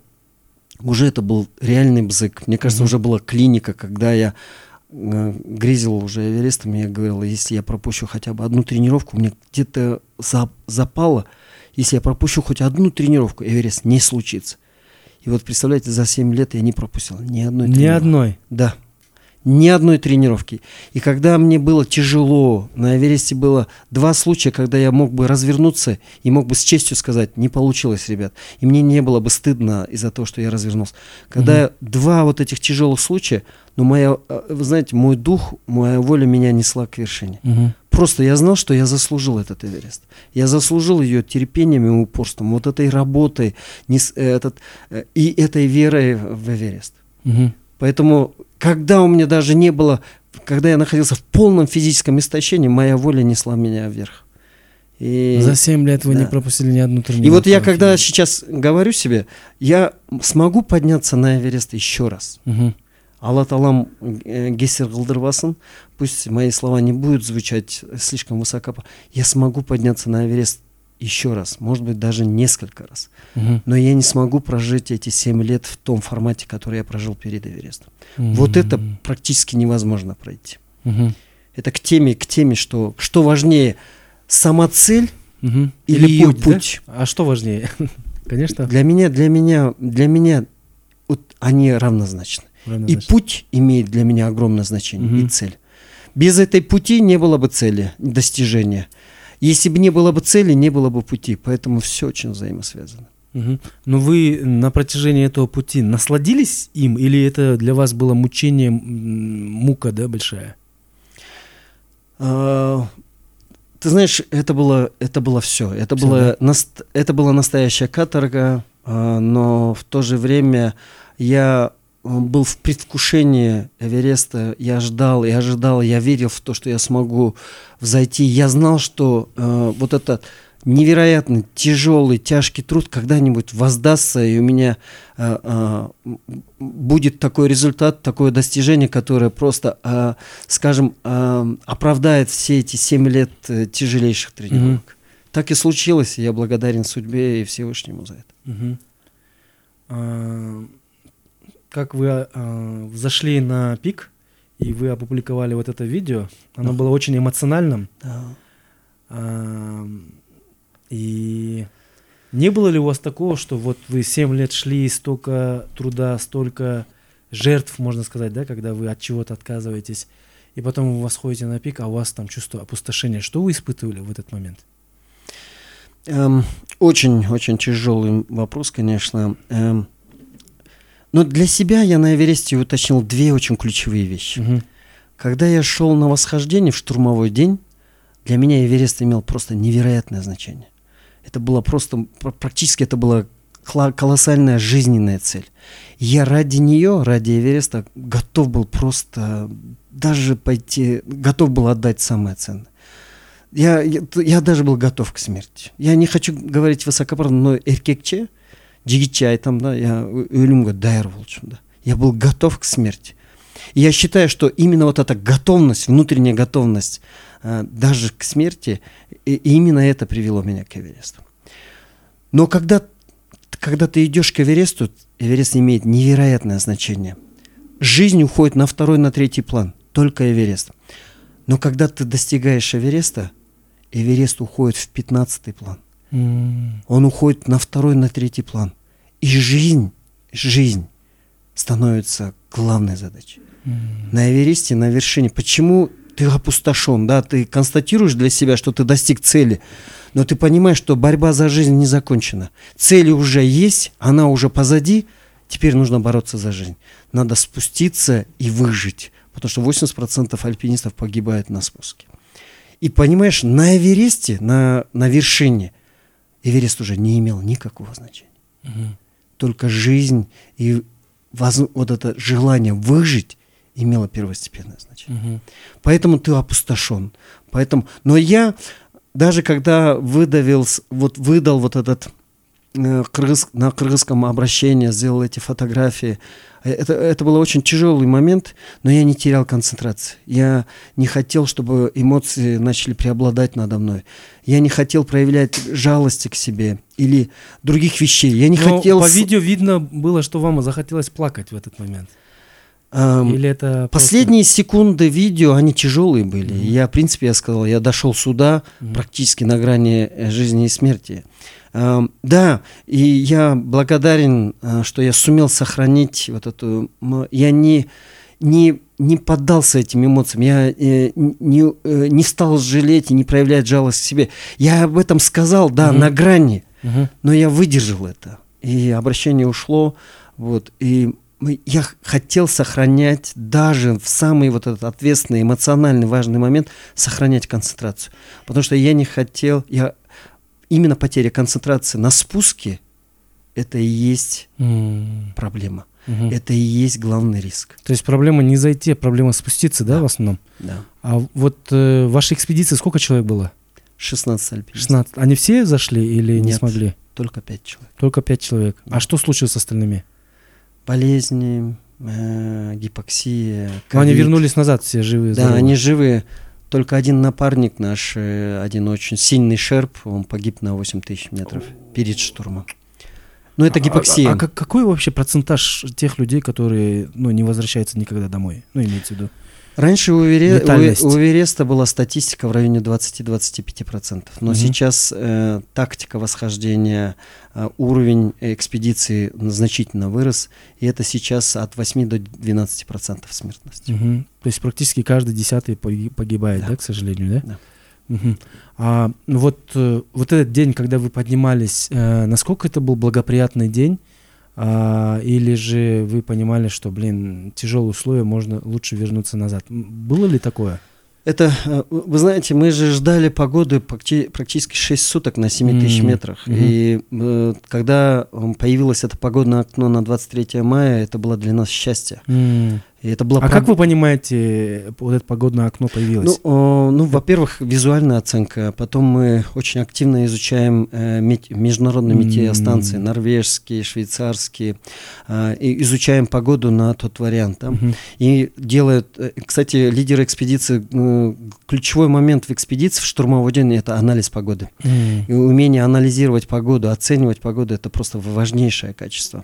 уже это был реальный бзык. Мне кажется, mm-hmm. уже была клиника, когда я э, грезил уже Эверестом, я говорил, если я пропущу хотя бы одну тренировку, мне где-то за, запало, если я пропущу хоть одну тренировку, Эверест не случится. И вот представляете, за 7 лет я не пропустил ни одной Ни одной? Да ни одной тренировки. И когда мне было тяжело, на Эвересте было два случая, когда я мог бы развернуться и мог бы с честью сказать, не получилось, ребят. И мне не было бы стыдно из-за того, что я развернулся. Когда угу. два вот этих тяжелых случая, но моя, э, вы знаете, мой дух, моя воля меня несла к вершине. Угу. Просто я знал, что я заслужил этот Эверест. Я заслужил ее терпением и упорством, вот этой работой не, этот, э, и этой верой в Эверест. Угу. Поэтому когда у меня даже не было, когда я находился в полном физическом истощении, моя воля несла меня вверх. И, За 7 лет вы да. не пропустили ни одну тренировку. И вот я когда сейчас говорю себе, я смогу подняться на Эверест еще раз. Угу. Алла Талам э, Гессер Галдырбасын, пусть мои слова не будут звучать слишком высоко, я смогу подняться на Эверест еще раз, может быть, даже несколько раз. Угу. Но я не смогу прожить эти семь лет в том формате, который я прожил перед Эверестом. Угу. Вот это практически невозможно пройти. Угу. Это к теме, к теме, что, что важнее, сама цель угу. или, или путь, путь. Да? А что важнее? Конечно. Для меня, для меня, для меня вот они равнозначны. равнозначны. И путь имеет для меня огромное значение, угу. и цель. Без этой пути не было бы цели, достижения. Если бы не было бы цели, не было бы пути. Поэтому все очень взаимосвязано. Угу. Но вы на протяжении этого пути насладились им, или это для вас было мучение, мука, да, большая? А, ты знаешь, это было, это было все. Это, все, было, да? это была настоящая каторга, а, но в то же время я был в предвкушении Эвереста, я ждал, я ожидал, я верил в то, что я смогу взойти. Я знал, что э, вот этот невероятно тяжелый, тяжкий труд когда-нибудь воздастся, и у меня э, э, будет такой результат, такое достижение, которое просто, э, скажем, э, оправдает все эти семь лет э, тяжелейших тренировок. Mm-hmm. Так и случилось, и я благодарен судьбе и Всевышнему за это. Mm-hmm. Как вы э, зашли на пик, и вы опубликовали вот это видео, оно было очень эмоциональным. Да. Э, и не было ли у вас такого, что вот вы 7 лет шли, столько труда, столько жертв, можно сказать, да, когда вы от чего-то отказываетесь, и потом вы восходите на пик, а у вас там чувство опустошения. Что вы испытывали в этот момент? Эм, очень, очень тяжелый вопрос, конечно. Эм, но для себя я на Эвересте уточнил две очень ключевые вещи. Угу. Когда я шел на восхождение в штурмовой день, для меня Эверест имел просто невероятное значение. Это было просто, практически это была колоссальная жизненная цель. Я ради нее, ради Эвереста, готов был просто даже пойти, готов был отдать самое ценное. Я, я, я даже был готов к смерти. Я не хочу говорить высокопарно, но эркекче – жігітше айтам да я өлімге даяр болчумун да я был готов к смерти и я считаю что именно вот эта готовность внутренняя готовность э, даже к смерти и, и именно это привело меня к Эвересту но когда когда ты идешь к Эвересту Эверест имеет невероятное значение жизнь уходит на второй на третий план только Эверест но когда ты достигаешь Эвереста Эверест уходит в 15 план. Он уходит на второй, на третий план. И жизнь, жизнь становится главной задачей. М. На Эвересте, на вершине. Почему ты опустошен, да, ты констатируешь для себя, что ты достиг цели, но ты понимаешь, что борьба за жизнь не закончена. Цель уже есть, она уже позади, теперь нужно бороться за жизнь. Надо спуститься и выжить, потому что 80% альпинистов погибают на спуске. И понимаешь, на Эвересте, на, на вершине, Эверест уже не имел никакого значения. Мгм. Только жизнь и воз- вот это желание выжить имело первостепенное значение. Мгм. Поэтому ты опустошен. Поэтому, но я даже когда выдавил, вот выдал вот этот кыргыз- на кыргызском обращение, сделал эти фотографии, э, это, это был очень тяжелый момент, но я не терял концентрации. Я не хотел, чтобы эмоции начали преобладать надо мной. Я не хотел проявлять жалости к себе или других вещей. Я не Но хотел... по видео видно было, что вам захотелось плакать в этот момент. эм, Или это просто- Последние секунды видео, они тяжелые были. Мгм. Я, в принципе, я сказал, я дошел сюда Мгм. практически на грани э, жизни и смерти. Эм, да, и я благодарен, э, что я сумел сохранить вот эту... Я не, не, не поддался этим эмоциям, я э, не, э, не стал жалеть и не проявлять жалость к себе. Я об этом сказал, да, Мгм. на грани. Мгм. Но я выдержал это. И обращение ушло. Вот, и я хотел сохранять даже в самый вот этот ответственный, эмоциональный, важный момент, сохранять концентрацию. Потому что я не хотел, я, именно потеря концентрации на спуске, это и есть М. проблема. Мгм. Это и есть главный риск. То есть проблема не зайти, а проблема спуститься, да, Да. в основном? Да. А вот э, в вашей экспедиции сколько человек было? 16 альпинистов. 16. Они все зашли или не Нет. смогли? Только 5 человек. Только 5 человек. Да. А что случилось с остальными? Болезни, э, гипоксия. Ну, они ковид. вернулись назад, все живые. Да, здоровые. они живы. Только один напарник наш, э, один очень сильный шерп, он погиб на 8 тысяч метров перед штурмом. Ну, это А- гипоксия. А, а как- какой вообще процентаж тех людей, которые ну, не возвращаются никогда домой? Ну, имеется в виду. Раньше у, Эвере- Летальность. у- у Эвереста была статистика в районе 20-25%. Но Мгм. сейчас э, тактика восхождения, э, уровень экспедиции значительно вырос. И это сейчас от 8 до 12% смертности. Мгм. То есть практически каждый десятый поги- погибает, Да. да, к сожалению, да? Да. Мгм. А ну вот, э, вот этот день, когда вы поднимались, э, насколько это был благоприятный день? А, или же вы понимали, что, блин, тяжелые условия, можно лучше вернуться назад? Было ли такое? Это, э, вы знаете, мы же ждали погоды практи- практически 6 суток на 7 тысяч метрах. мгм. И э, когда появилось это погодное окно на 23 мая, это было для нас счастье. М. И это было А как вы понимаете, э, вот это погодное окно появилось? Ну, о, ну, во-первых, визуальная оценка. Потом мы очень активно изучаем э, мет- международные метеостанции, норвежские, швейцарские, а, и изучаем погоду на тот вариант. да. Мгм. И делают, э, кстати, лидеры экспедиции, э, ключевой момент в экспедиции в штурмовой день это анализ погоды. М. И умение анализировать погоду, оценивать погоду это просто важнейшее качество.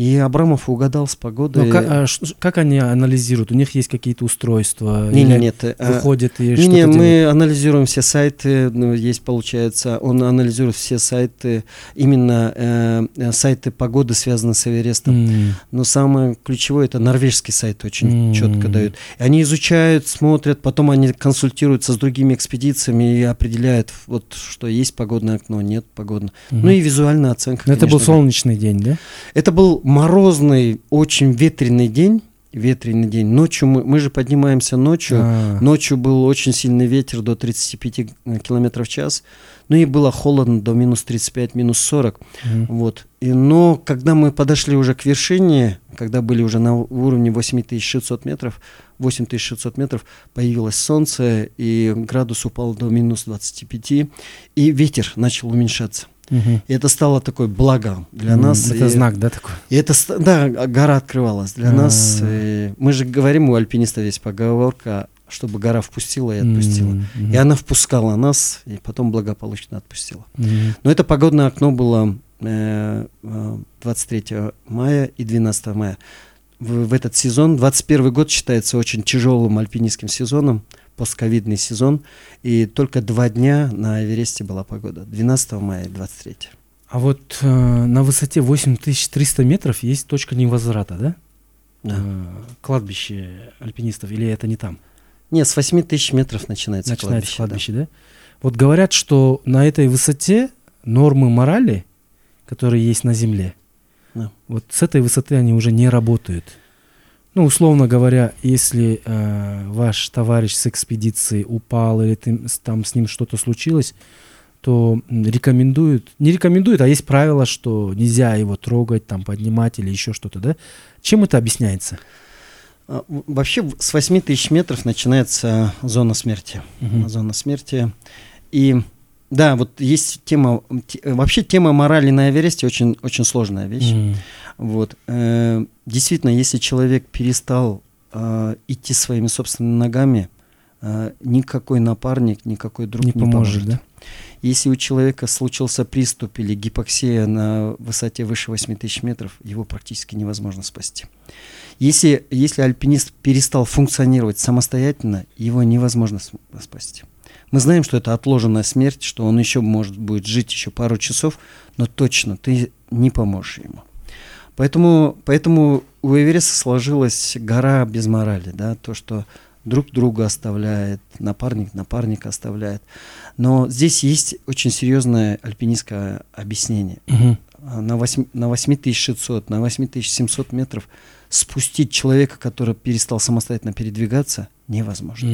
И Абрамов угадал с погодой. Ну, как, а ш- как они анализируют? У них есть какие-то устройства? не, не, нет. э, Выходят и Не, не, делают? мы анализируем все сайты, ну, есть, получается, он анализирует все сайты, именно э, сайты погоды, связанные с Эверестом. М. Но самое ключевое, это норвежский сайт очень М. четко дают. Они изучают, смотрят, потом они консультируются с другими экспедициями и определяют, вот, что есть погодное окно, нет погодного. Мгм. Ну и визуальная оценка. Это был да. солнечный день, да? Это был морозный, очень ветреный день. Ветреный день. Ночью мы, мы же поднимаемся ночью. А. Ночью был очень сильный ветер до 35 километров в час. Ну и было холодно до минус 35, минус 40. Мгм. Вот. И, но когда мы подошли уже к вершине, когда были уже на уровне 8600 метров, 8600 метров, появилось солнце, и градус упал до минус 25, и ветер начал уменьшаться. Мгм. И это стало такое благо для нас. Это и- знак, да, такой? и это, да, гора открывалась для нас. А. э, Мы же говорим, у альпинистов есть поговорка, чтобы гора впустила и отпустила. И она впускала нас, и потом благополучно отпустила. Но это погодное окно было э, э, 23 мая и 12 мая. В, в этот сезон, 21 год считается очень тяжелым альпинистским сезоном, постковидный сезон, и только два дня на Эвересте была погода, 12 мая и 23. А вот э, на высоте 8300 метров есть точка невозврата, да? Да. Э, кладбище альпинистов, или это не там? Нет, с 8 тысяч метров начинается, Начинается кладбище. кладбище, да? Вот говорят, что на этой высоте нормы морали, которые есть на Земле, Да. вот с этой высоты они уже не работают. Ну, условно говоря, если э, ваш товарищ с экспедиции упал или ты- там с ним что-то случилось, то рекомендуют, не рекомендуют, а есть правило, что нельзя его трогать, там поднимать или еще что-то, да? Чем это объясняется? А, Вообще с 8 тысяч метров начинается зона смерти. Мгм. Зона смерти. И да, вот есть тема, те- вообще тема морали на Эвересте очень, очень сложная вещь. М, Вот. э, Действительно, если человек перестал э, идти своими собственными ногами, э, никакой напарник, никакой друг Не не, поможет, да? Если у человека случился приступ или гипоксия на высоте выше 8 тысяч метров, его практически невозможно спасти. Если, если альпинист перестал функционировать самостоятельно, его невозможно спасти. Мы знаем, что это отложенная смерть, что он еще может будет жить еще пару часов, но точно ты не поможешь ему. Поэтому, поэтому у Эвереста сложилась гора без морали, да, то, что друг друга оставляет, напарник напарника оставляет. Но здесь есть очень серьезное альпинистское объяснение. А На, 8, на 8600, на 8700 метров спустить человека, который перестал самостоятельно передвигаться, невозможно.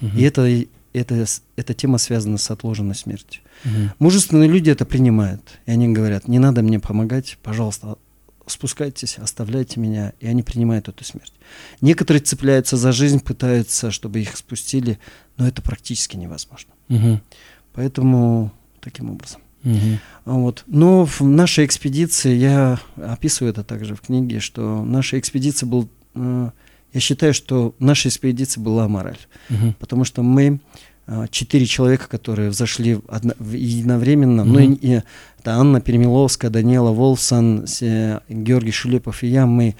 Мгм, И это, это, эта тема связана с отложенной смертью. мгм. Мужественные люди это принимают. И они говорят, не надо мне помогать, пожалуйста, спускайтесь, оставляйте меня. И они принимают эту смерть. Некоторые цепляются за жизнь, пытаются, чтобы их спустили, но это практически невозможно. Мгм, Поэтому таким образом. мгм. Вот. Но в нашей экспедиции, я описываю это также в книге, что наша экспедиция был, э, я считаю, что в нашей экспедиции была мораль. Мгм. Потому что мы а, четыре человека, которые взошли одно- единовременно, ну, Мгм. и, и это Анна Перемиловская, Даниэла Волфсон, се- Георгий Шулепов и я, мы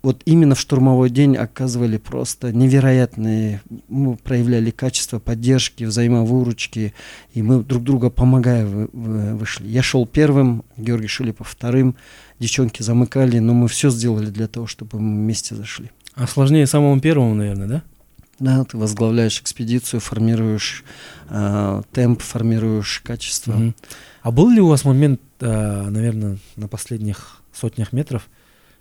вот именно в штурмовой день оказывали просто невероятные, мы проявляли качество поддержки, взаимовыручки, и мы друг друга помогая вы- вы- вышли. Я шел первым, Георгий Шулепов вторым, девчонки замыкали, но мы все сделали для того, чтобы мы вместе зашли. А сложнее самому первому, наверное, да? Да, ты возглавляешь экспедицию, формируешь э, темп, формируешь качество. Мгм. А был ли у вас момент, наверное, на последних сотнях метров,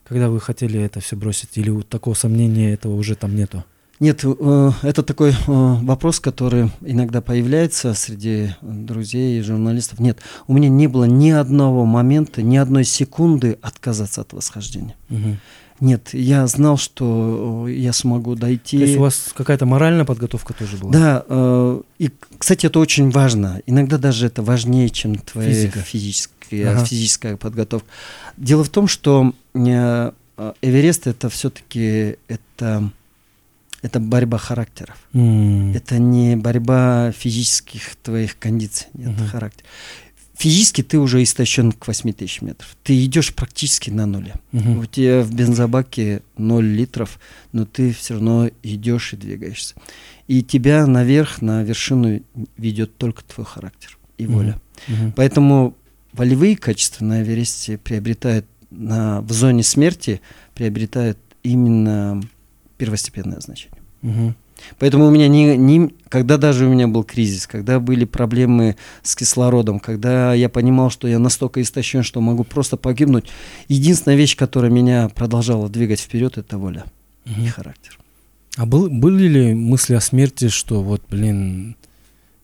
когда вы хотели это все бросить, или вот такого сомнения этого уже там нету? Нет, э, это такой э, вопрос, который иногда появляется среди друзей и журналистов. Нет, у меня не было ни одного момента, ни одной секунды отказаться от восхождения. Мгм. Нет, я знал, что э, я смогу дойти. То есть у вас какая-то моральная подготовка тоже была? Да, э, и, кстати, это очень важно. Иногда даже это важнее, чем твоя Физика. физическая, Ага. физическая подготовка. Дело в том, что э, э, Эверест это все-таки это, это борьба характеров. М. Это не борьба физических твоих кондиций, нет, Мгм. характер. Физически ты уже истощен к 8 тысяч метров. Ты идешь практически на нуле. Мгм. У тебя в бензобаке 0 литров, но ты все равно идешь и двигаешься. И тебя наверх, на вершину ведет только твой характер и воля. Мгм. Поэтому волевые качества на Эвересте приобретают на, в зоне смерти приобретают именно первостепенное значение. Мгм. Поэтому у меня не, не, когда даже у меня был кризис, когда были проблемы с кислородом, когда я понимал, что я настолько истощен, что могу просто погибнуть, единственная вещь, которая меня продолжала двигать вперед, это воля и Мгм. характер. А был, были ли мысли о смерти, что вот, блин,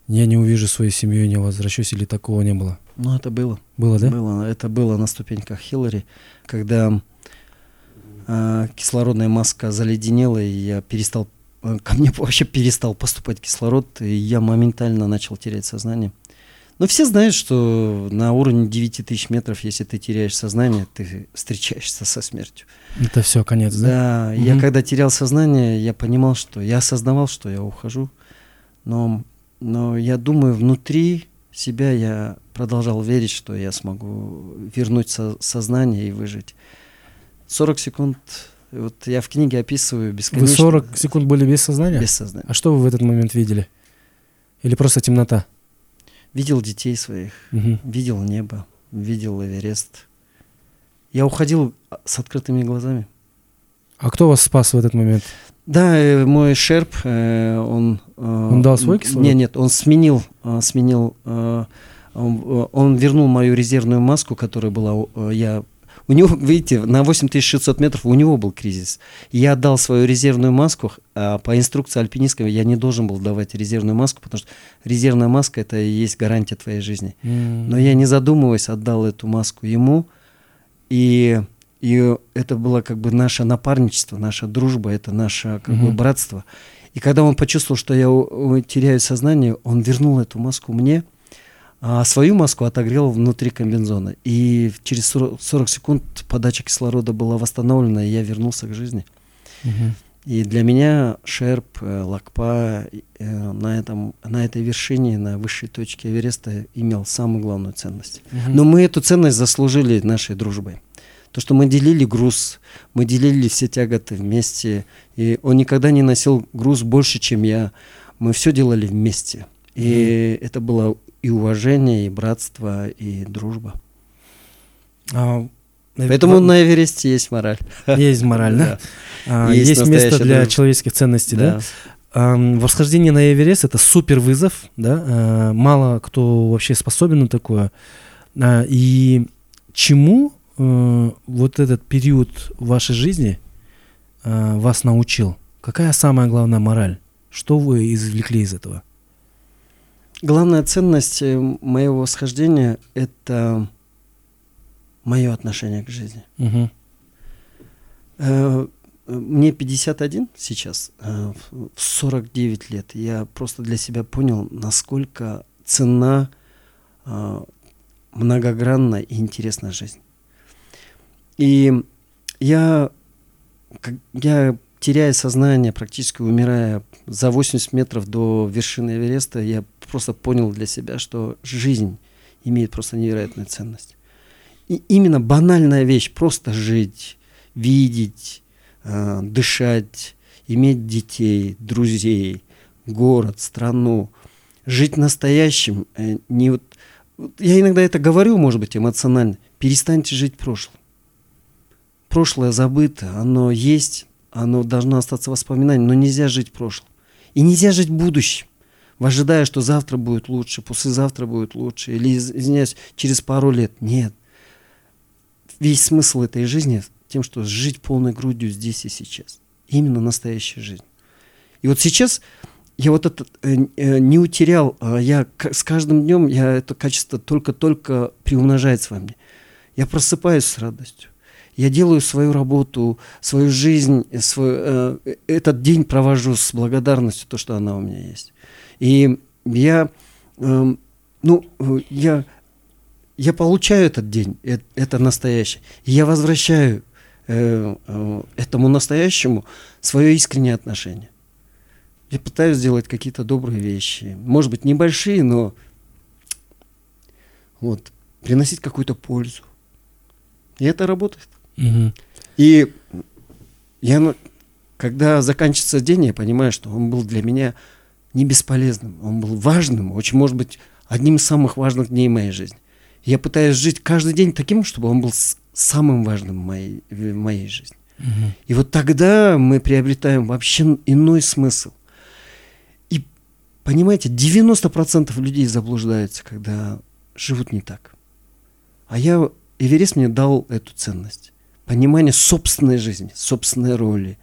я не увижу свою семью, не возвращусь, или такого не было? Ну, это было. Было, да? было. Это было на ступеньках Хиллари, когда а, кислородная маска заледенела, и я перестал, ко мне вообще перестал поступать кислород, и я моментально начал терять сознание. Но все знают, что на уровне 9000 метров, если ты теряешь сознание, ты встречаешься со смертью. Это все, конец, да? Да, я Мгм. когда терял сознание, я понимал, что я осознавал, что я ухожу, но, но я думаю, внутри себя я продолжал верить, что я смогу вернуть со- сознание и выжить. 40 секунд Вот я в книге описываю бесконечно. Вы 40 секунд были без сознания? Без сознания. А что вы в этот момент видели? Или просто темнота? Видел детей своих, Мгм. видел небо, видел Эверест. Я уходил а, с открытыми глазами. А кто вас спас в этот момент? Да, э, мой шерп, э, он... э, Он дал свой кислород? Нет, нет, он сменил, сменил, он, вернул мою резервную маску, которая была, я... У него, видите, на 8600 метров у него был кризис. Я отдал свою резервную маску, а по инструкции альпинистского я не должен был давать резервную маску, потому что резервная маска это и есть гарантия твоей жизни. М. Но я не задумываясь отдал эту маску ему, и, и это было как бы наше напарничество, наша дружба, это наше как бы Мгм. братство. И когда он почувствовал, что я теряю сознание, он вернул эту маску мне, а свою маску отогрел внутри комбинзона. И через 40, 40 секунд подача кислорода была восстановлена, и я вернулся к жизни. И для меня Шерп, э, Лакпа э, на, этом, на этой вершине, на высшей точке Эвереста имел самую главную ценность. Мгм. Но мы эту ценность заслужили нашей дружбой. То, что мы делили груз, мы делили все тяготы вместе. И он никогда не носил груз больше, чем я. Мы все делали вместе. И это было и уважение, и братство, и дружба. А, Поэтому ва- на Эвересте есть мораль. есть мораль, да? А, Есть Есть, место для дружба. человеческих ценностей, да? Восхождение на Эверест это супер вызов, да, а, мало кто вообще способен на такое. А, И чему э, вот этот период вашей жизни вас научил? Какая самая главная мораль? Что вы извлекли из этого? Главная ценность э, моего восхождения – это мое отношение к жизни. Э, Мне 51 сейчас, э, в 49 лет. Я просто для себя понял, насколько цена э, многогранна и интересна жизнь. И я, я теряя сознание, практически умирая за 80 метров до вершины Эвереста, я просто понял для себя, что жизнь имеет просто невероятную ценность. И именно банальная вещь, просто жить, видеть, э, дышать, иметь детей, друзей, город, страну, жить настоящим. э, не вот, вот я иногда это говорю, может быть, эмоционально. Перестаньте жить прошлым. Прошлое забыто, оно есть, оно должно остаться воспоминанием, но нельзя жить прошлым. И нельзя жить будущим, ожидая, что завтра будет лучше, послезавтра будет лучше, или, из- извиняюсь, через пару лет. Нет. Весь смысл этой жизни тем, что жить полной грудью здесь и сейчас. Именно настоящая жизнь. И вот сейчас я вот это э, э, не утерял, а я с каждым днем я это качество только-только приумножается во мне. Я просыпаюсь с радостью. Я делаю свою работу, свою жизнь, э, свой, э, э, этот день провожу с благодарностью, то, что она у меня есть. И я, эм, ну, э, я, я получаю этот день, э- это настоящее. И я возвращаю э, э, этому настоящему свое искреннее отношение. Я пытаюсь сделать какие-то добрые вещи. Может быть, небольшие, но вот, приносить какую-то пользу. И это работает. Мгм. И я, на- когда заканчивается день, я понимаю, что он был для меня не бесполезным, он был важным, очень, может быть, одним из самых важных дней моей жизни. Я пытаюсь жить каждый день таким, чтобы он был самым важным в моей, в моей жизни. Мгм. И вот тогда мы приобретаем вообще иной смысл. И понимаете, 90% людей заблуждаются, когда живут не так. А я, Эверест мне дал эту ценность. Понимание собственной жизни, собственной роли,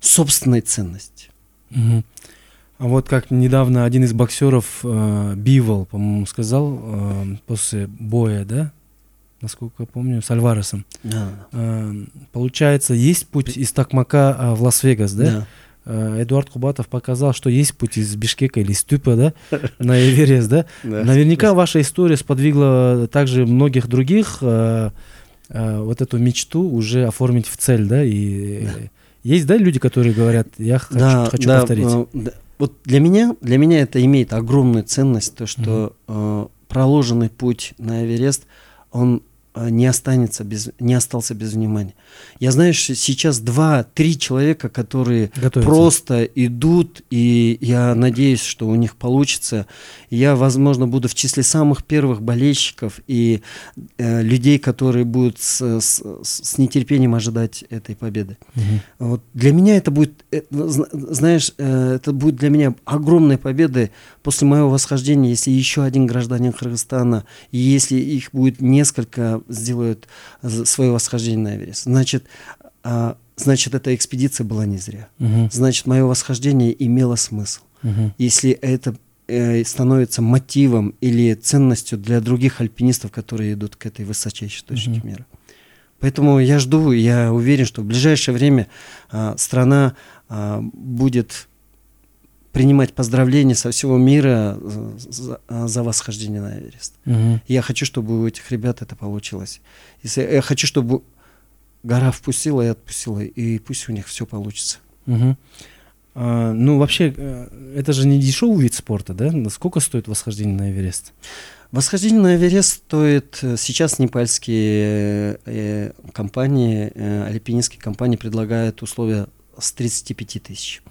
собственной ценности. Мгм. А вот как недавно один из боксеров, э, Бивол, по-моему, сказал э, после боя, да, насколько я помню, с Альваресом. Да. Э, получается, есть путь из Такмака э, в Лас-Вегас, да? Э, Эдуард Кубатов показал, что есть путь из Бишкека или из Тюпа, да, на Эверест, да? Да. Наверняка ваша история сподвигла также многих других э, э, вот эту мечту уже оформить в цель, да? И Да. э, есть, да, люди, которые говорят, я хочу, Да, хочу да, повторить. э, да. Вот для меня, для меня это имеет огромную ценность, то, что э, проложенный путь на Эверест, он а, не останется без, не остался без внимания. Я знаю, что сейчас два-три человека, которые Готовятся. просто идут, и я надеюсь, что у них получится. Я, возможно, буду в числе самых первых болельщиков и э, людей, которые будут с, с, с нетерпением ожидать этой победы. Мгм. Вот для меня это будет, э, зна- знаешь, э, это будет для меня огромной победой после моего восхождения, если еще один гражданин Кыргызстана, и если их будет несколько, сделают з- свое восхождение на Эверест. Значит, а, значит, эта экспедиция была не зря. Мгм. Значит, мое восхождение имело смысл. Мгм. Если это э, становится мотивом или ценностью для других альпинистов, которые идут к этой высочайшей точке Мгм. мира. Поэтому я жду, я уверен, что в ближайшее время а, страна а, будет принимать поздравления со всего мира за, за- а, за восхождение на Эверест. Мгм. Я хочу, чтобы у этих ребят это получилось. Если, я хочу, чтобы гора впустила и отпустила, и пусть у них все получится. Мгм. А, ну, вообще, э, это же не дешевый вид спорта, да? Сколько стоит восхождение на Эверест? Восхождение на Эверест стоит э, сейчас непальские э, компании, э, альпинистские компании предлагают условия с 35 тысяч.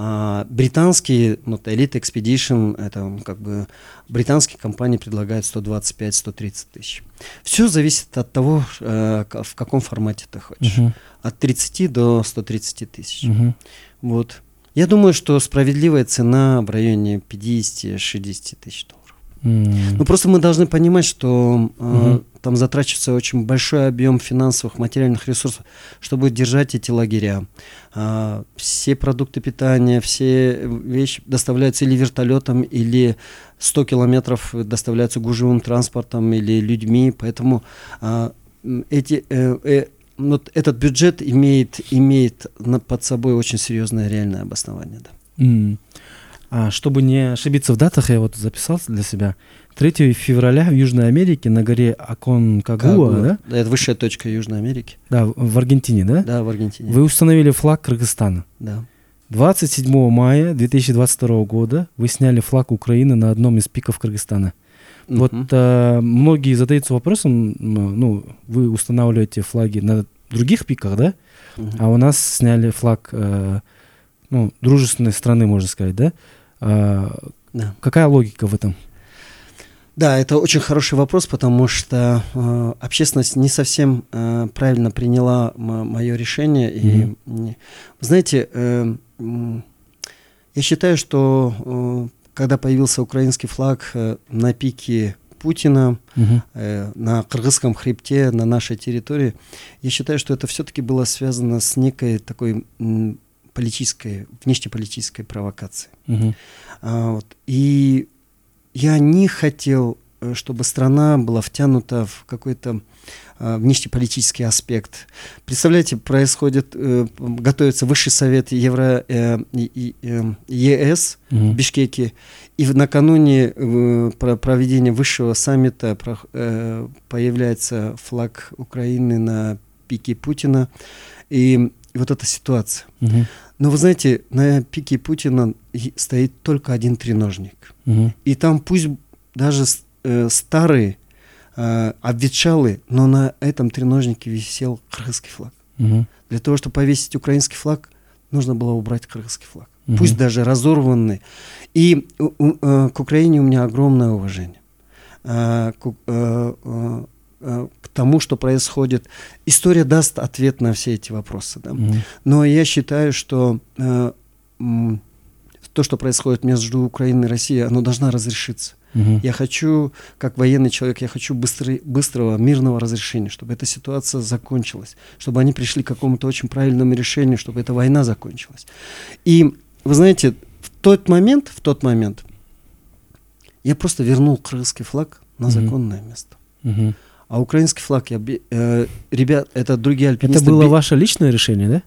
А британские, ну, вот Elite Expedition, это как бы британские компании предлагают 125-130 тысяч. Все зависит от того, э, в каком формате ты хочешь. Мгм. От 30 до 130 тысяч. Мгм. Вот. Я думаю, что справедливая цена в районе 50-60 тысяч долларов. М. Ну просто мы должны понимать, что э, там затрачивается очень большой объем финансовых, материальных ресурсов, чтобы держать эти лагеря. А, все продукты питания, все вещи доставляются или вертолетом, или 100 километров доставляются гужевым транспортом или людьми. Поэтому м, эти, э, э, вот этот бюджет имеет, имеет на- под собой очень серьезное реальное обоснование. Да. М. А чтобы не ошибиться в датах, я вот записал для себя. 3 февраля в Южной Америке на горе Аконкагуа, Как, да? Это высшая точка Южной Америки. Да, в- в Аргентине, да? Да, в Аргентине. Вы установили флаг Кыргызстана. Да. 27 мая 2022 года вы сняли флаг Украины на одном из пиков Кыргызстана. Вот Мгм. э, многие задаются вопросом, ну, вы устанавливаете флаги на других пиках, да? Мгм. А у нас сняли флаг, э, ну, дружественной страны, можно сказать, да? А, Да. какая логика в этом? Да, это очень хороший вопрос, потому что э, общественность не совсем э, правильно приняла мое решение. И, не- вы знаете, э, я считаю, что э, когда появился украинский флаг э, на пике Путина, Мгм. э, на Кыргызском хребте, на нашей территории, я считаю, что это все-таки было связано с некой такой политической, внешнеполитической провокацией. Мгм. А, вот. И я не хотел, э, чтобы страна была втянута в какой-то внешнеполитический аспект. Представляете, происходит, э, готовится Высший совет Евро, э, э, ЕС в Мгм. Бишкеке, и в- накануне э, про- проведения высшего саммита э, появляется флаг Украины на пике Путина, и вот эта ситуация. Мгм. Но вы знаете, на пике Путина стоит только один треножник. Мгм. И там пусть даже э, старый, э, обветшалый, но на этом треножнике висел кыргызский флаг. Мгм. Для того, чтобы повесить украинский флаг, нужно было убрать кыргызский флаг. Мгм. Пусть даже разорванный. И у- э, к Украине у меня огромное уважение. Э, к, э, э, э, к тому, что происходит. История даст ответ на все эти вопросы. Да? Мгм. Но я считаю, что э, то, что происходит между Украиной и Россией, оно должно разрешиться. Мгм. Я хочу, как военный человек, я хочу быстрый, быстрого мирного разрешения, чтобы эта ситуация закончилась, чтобы они пришли к какому-то очень правильному решению, чтобы эта война закончилась. И вы знаете, в тот момент, в тот момент, я просто вернул крымский флаг на законное место. Мгм. А украинский флаг, я, э, ребят, это другие Это альпинисты. было бе- ваше личное решение, да?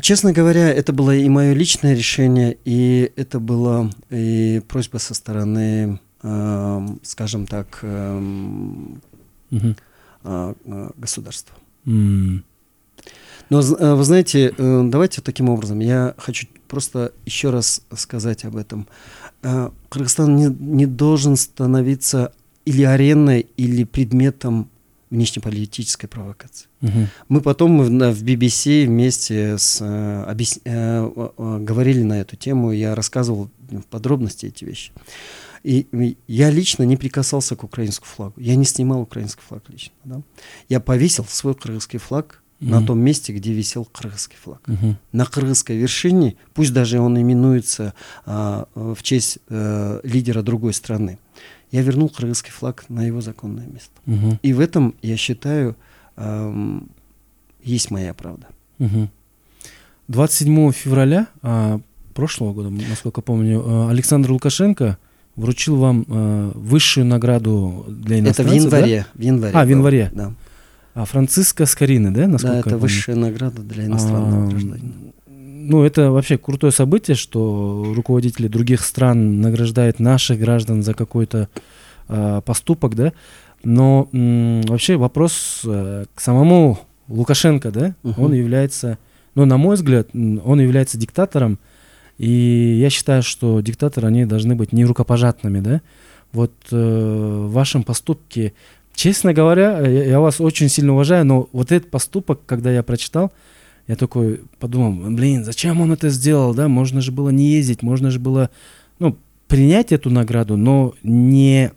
Честно говоря, это было и мое личное решение, и это была и просьба со стороны, эм, скажем так, Мгм. а, а, государства. М. Но э, вы знаете, э, давайте таким образом. Я хочу просто еще раз сказать об этом. Э, Кыргызстан не, не должен становиться или ареной, или предметом внешнеполитической провокации. Мгм. Мы потом в, на- в BBC вместе с, э, объяс- э, говорили на эту тему, я рассказывал в подробности эти вещи. И и я лично не прикасался к украинскому флагу. Я не снимал украинский флаг лично. да. Я повесил свой кыргызский флаг на Мгм. том месте, где висел кыргызский флаг. Мгм. На кыргызской вершине, пусть даже он именуется э, в честь э, лидера другой страны, я вернул кыргызский флаг на его законное место. Мгм. И в этом, я считаю, эм, есть моя правда. Мгм. 27 февраля а, прошлого года, насколько помню, а, Александр Лукашенко вручил вам а, высшую награду для Это в иностранцев. январе. В январе. А, в январе. Да, Да? А Франциско Скорины, да, насколько да это высшая награда для иностранного А, гражданина. Ну, это вообще крутое событие, что руководители других стран награждают наших граждан за какой-то а, поступок, да. Но м, вообще вопрос э, к самому Лукашенко, да, Мгм. он является, ну, на мой взгляд, он является диктатором, и я считаю, что диктаторы, они должны быть не рукопожатными, да. Вот э, в вашем поступке, честно говоря, я, я вас очень сильно уважаю, но вот этот поступок, когда я прочитал, я такой подумал, блин, зачем он это сделал, да, можно же было не ездить, можно же было, ну, принять эту награду, но не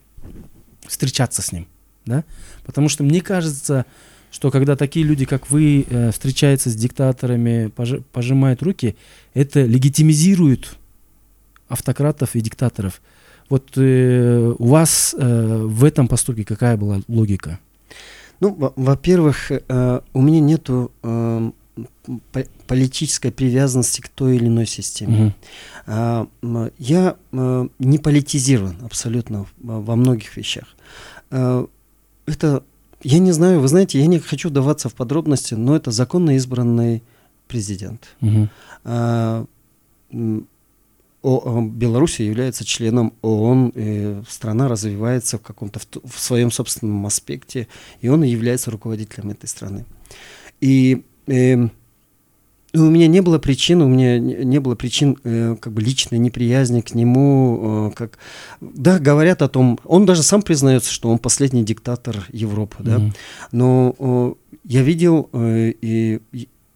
встречаться с ним, да, потому что мне кажется, что когда такие люди, как вы, э, встречаются с диктаторами, пожи- пожимают руки, это легитимизирует автократов и диктаторов. Вот э, у вас э, в этом поступке какая была логика? Ну, во- во-первых, э, у меня нету по- политической привязанности к той или иной системе. А, м, Я э, не политизирован абсолютно во многих вещах. Э, Это, я не знаю, вы знаете, я не хочу вдаваться в подробности, но это законно избранный президент. А, м, О- о- Беларусь является членом ООН, и страна развивается в каком-то в, в своем собственном аспекте, и он является руководителем этой страны. И ну, у меня не было причин, у меня не было причин э, как бы личной неприязни к нему, э, как да говорят о том, он даже сам признается, что он последний диктатор Европы, да, Мгм. но э, я видел э, и,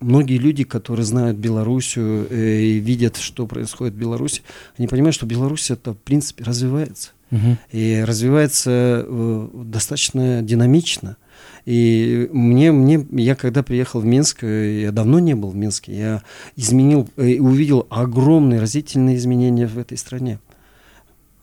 многие люди, которые знают Белоруссию э, и видят, что происходит в Беларуси, они понимают, что Беларусь это в принципе развивается Мгм. и развивается э, достаточно динамично. И мне, мне, я когда приехал в Минск, э, я давно не был в Минске, я изменил э, увидел огромные разительные изменения в этой стране.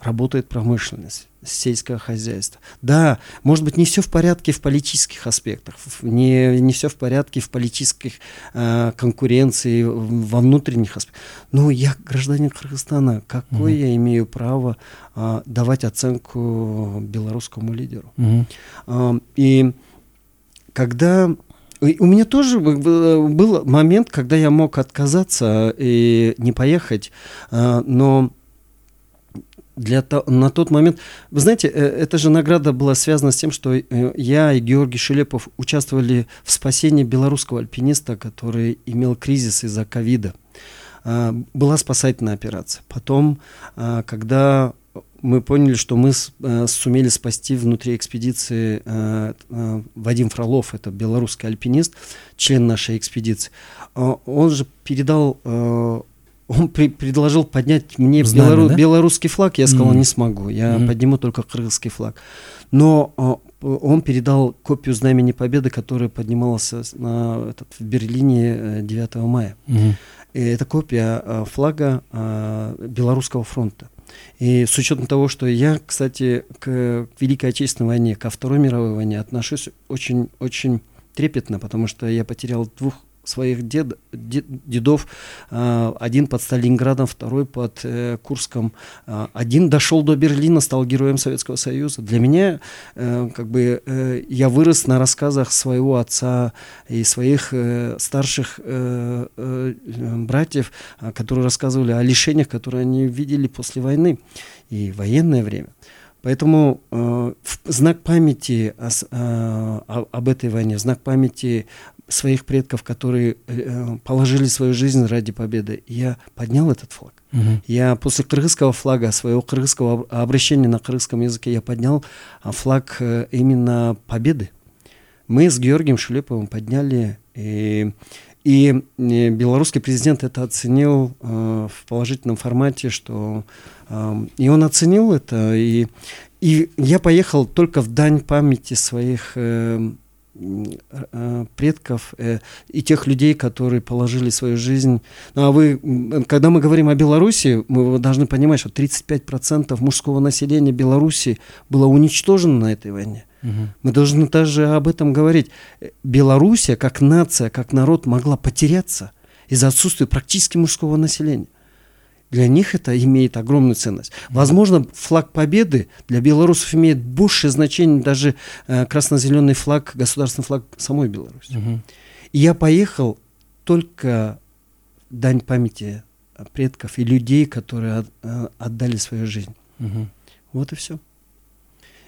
Работает промышленность, сельское хозяйство. Да, может быть, не все в порядке в политических аспектах, не, не все в порядке в политических э, конкуренции, во внутренних аспектах. Но я гражданин Кыргызстана, какое Мгм. я имею право а, давать оценку белорусскому лидеру? Мгм. А, И когда у меня тоже был момент, когда я мог отказаться и не поехать, а, но для то- на тот момент, вы знаете, э, эта же награда была связана с тем, что э, я и Георгий Шелепов участвовали в спасении белорусского альпиниста, который имел кризис из-за ковида. А, Была спасательная операция. Потом, а, когда мы поняли, что мы с- э, сумели спасти внутри экспедиции э, э, Вадим Фролов, это белорусский альпинист, член нашей экспедиции. А, Он же передал, э, он при- предложил поднять мне Знамя, белору- да? белорусский флаг. Я сказал, Мгм. не смогу, я Мгм. подниму только кыргызский флаг. Но э, он передал копию Знамени Победы, которая поднималась э, на, этот, в Берлине э, 9 мая. Мгм. И это копия э, флага э, Белорусского фронта. И с учетом того, что я, кстати, к, Великой Отечественной войне, ко Второй мировой войне отношусь очень-очень трепетно, потому что я потерял двух своих дед, дед- дедов, э, один под Сталинградом, второй под э, Курском, Э, один дошел до Берлина, стал героем Советского Союза. Для меня, как бы, я вырос на рассказах своего отца и своих старших братьев, которые рассказывали о лишениях, которые они видели после войны и военное время. Поэтому э, в знак памяти о, э, об этой войне, знак памяти своих предков, которые э, положили свою жизнь ради победы, я поднял этот флаг. Угу. Я после кыргызского флага, своего кыргызского обращения на кыргызском языке, я поднял а, флаг э, именно победы. Мы с Георгием Шулеповым подняли, и, и белорусский президент это оценил э, в положительном формате, что э, и он оценил это, и, и я поехал только в дань памяти своих э, Э, предков э, и тех людей, которые положили свою жизнь. Ну а вы, когда мы говорим о Беларуси, мы должны понимать, что 35% мужского населения Беларуси было уничтожено на этой войне. Угу. Мы должны также об этом говорить. Белоруссия, как нация, как народ, могла потеряться из-за отсутствия практически мужского населения для них это имеет огромную ценность. Возможно, флаг победы для белорусов имеет большее значение даже э, красно-зеленый флаг, государственный флаг самой Беларуси. Угу. И я поехал только дань памяти предков и людей, которые от, э, отдали свою жизнь. Угу. Вот и все.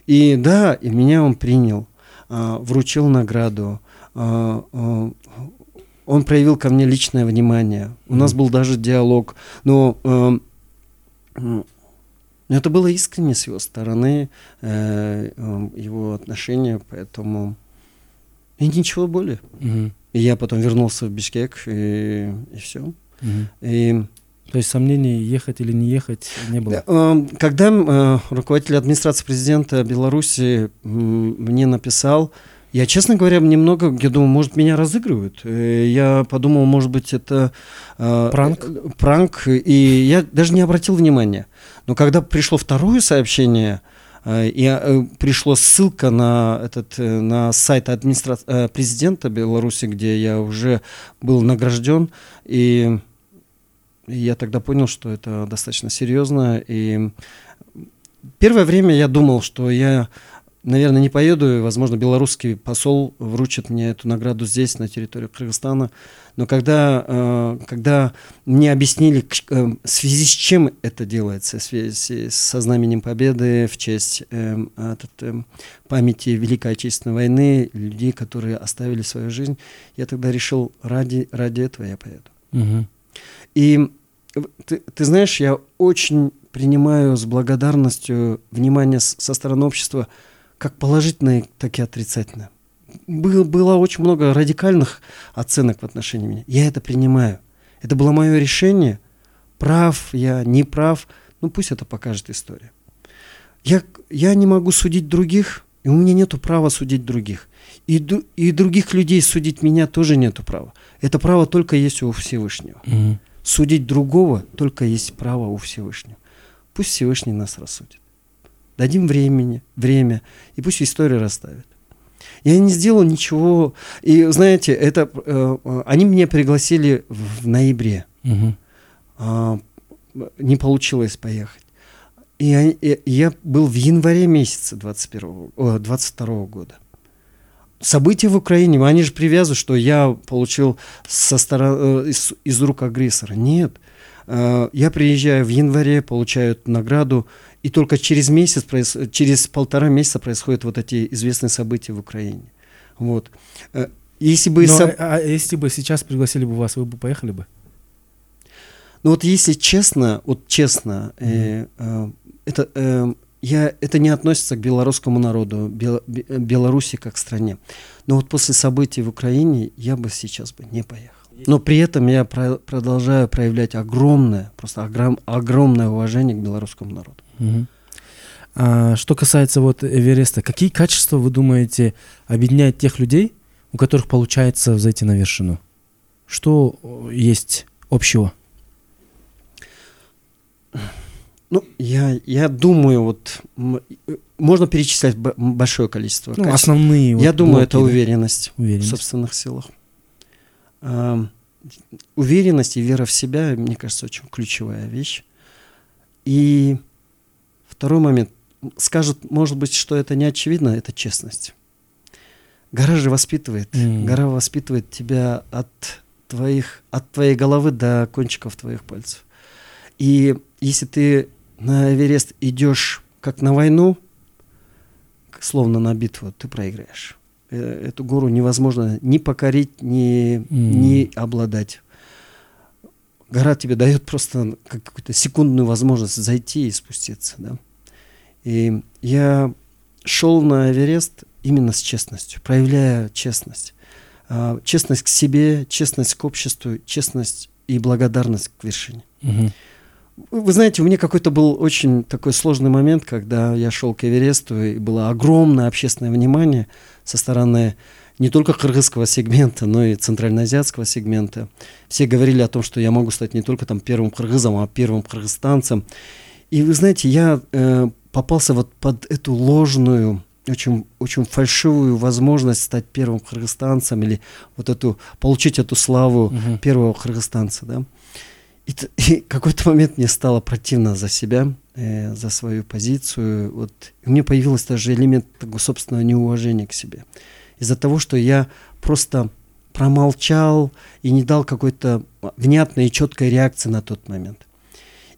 И да, и меня он принял, э, вручил награду, э, э, он проявил ко мне личное внимание. У mm нас был даже диалог. Но э, это было искренне с его стороны, э, э, его отношения, поэтому и ничего более. mm И я потом вернулся в Бишкек, и, и все. mm И то есть сомнений, ехать или не ехать, не было? Э, когда э, руководитель администрации президента Беларуси мне написал, я, честно говоря, немного, я думаю, может, меня разыгрывают. Э, я подумал, может быть, это э, пранк. пранк, и я даже не обратил внимания. Но когда пришло второе сообщение, э, и э, пришло ссылка на этот на сайт администра... президента Беларуси, где я уже был награжден, и я тогда понял, что это достаточно серьезно. И первое время я думал, что я наверное, не поеду, и, возможно, белорусский посол вручит мне эту награду здесь, на территории Кыргызстана. Но когда, э, когда мне объяснили, э, в связи с чем это делается, в связи со знаменем Победы, в честь э, памяти Великой Отечественной войны, людей, которые оставили свою жизнь, я тогда решил, ради, ради этого я поеду. Угу. И ты, ты знаешь, я очень принимаю с благодарностью внимание со стороны общества – как положительные, так и отрицательные. Было, было очень много радикальных оценок в отношении меня. Я это принимаю. Это было мое решение. Прав я, не прав. Ну пусть это покажет история. Я, я не могу судить других, и у меня нет права судить других. И, и других людей судить меня тоже нет права. Это право только есть у Всевышнего. Угу. Судить другого только есть право у Всевышнего. Пусть Всевышний нас рассудит. Дадим времени, время, и пусть история расставит. Я не сделал ничего. И знаете, это э, они меня пригласили в, в ноябре. Угу. А, не получилось поехать. И я, и я был в январе месяце 21, о, 22 года. События в Украине, они же привязывают, что я получил со стороны, э, из, из рук агрессора. Нет. Э, я приезжаю в январе, получаю награду, и только через месяц, через полтора месяца происходят вот эти известные события в Украине. Вот. Э, если бы... Но, а, а если бы сейчас пригласили бы вас, вы бы поехали бы? Ну вот если честно, вот честно, mm-hmm. э, э, это, э, я, это не относится к белорусскому народу, Бел, Беларуси как стране. Но вот после событий в Украине я бы сейчас бы не поехал. Но при этом я про продолжаю проявлять огромное, просто огром огромное уважение к белорусскому народу. Угу. А, что касается вот Эвереста, какие качества вы думаете объединяют тех людей, у которых получается взойти на вершину? Что есть общего? Ну, я, я думаю, вот можно перечислять большое количество. Ну, качеств. основные. Я вот, думаю, блоки, это уверенность, уверенность в собственных силах. А, уверенность и вера в себя, мне кажется, очень ключевая вещь. И Второй момент. Скажут, может быть, что это не очевидно, это честность. Гора же воспитывает. Mm. Гора воспитывает тебя от твоих, от твоей головы до кончиков твоих пальцев. И если ты на Эверест идешь как на войну, словно на битву, ты проиграешь. Э, эту гору невозможно ни покорить, ни, mm. ни обладать. Гора тебе дает просто какую-то секундную возможность зайти и спуститься. Да? И я шел на Эверест именно с честностью, проявляя честность. А, честность к себе, честность к обществу, честность и благодарность к вершине. Угу. Вы знаете, у меня какой-то был очень такой сложный момент, когда я шел к Эвересту, и было огромное общественное внимание со стороны не только кыргызского сегмента, но и центральноазиатского сегмента. Все говорили о том, что я могу стать не только там первым кыргызом, а первым кыргызстанцем. И вы знаете, я э, попался вот под эту ложную, очень, очень фальшивую возможность стать первым кыргызстанцем или вот эту, получить эту славу uh-huh. первого кыргызстанца, да. И, и какой-то момент мне стало противно за себя, э, за свою позицию. Вот. И у меня появился даже элемент такого собственного неуважения к себе. Из-за того, что я просто промолчал и не дал какой-то внятной и четкой реакции на тот момент.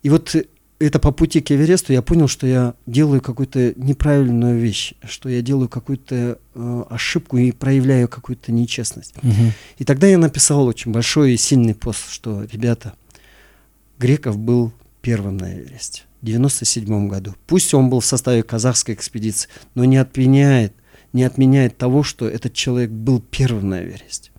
И вот это по пути к Эвересту я понял, что я делаю какую-то неправильную вещь, что я делаю какую-то э, ошибку и проявляю какую-то нечестность. Угу. И тогда я написал очень большой и сильный пост, что, ребята, Греков был первым на Эвересте в 97 году. Пусть он был в составе казахской экспедиции, но не отменяет, не отменяет того, что этот человек был первым на Эвересте.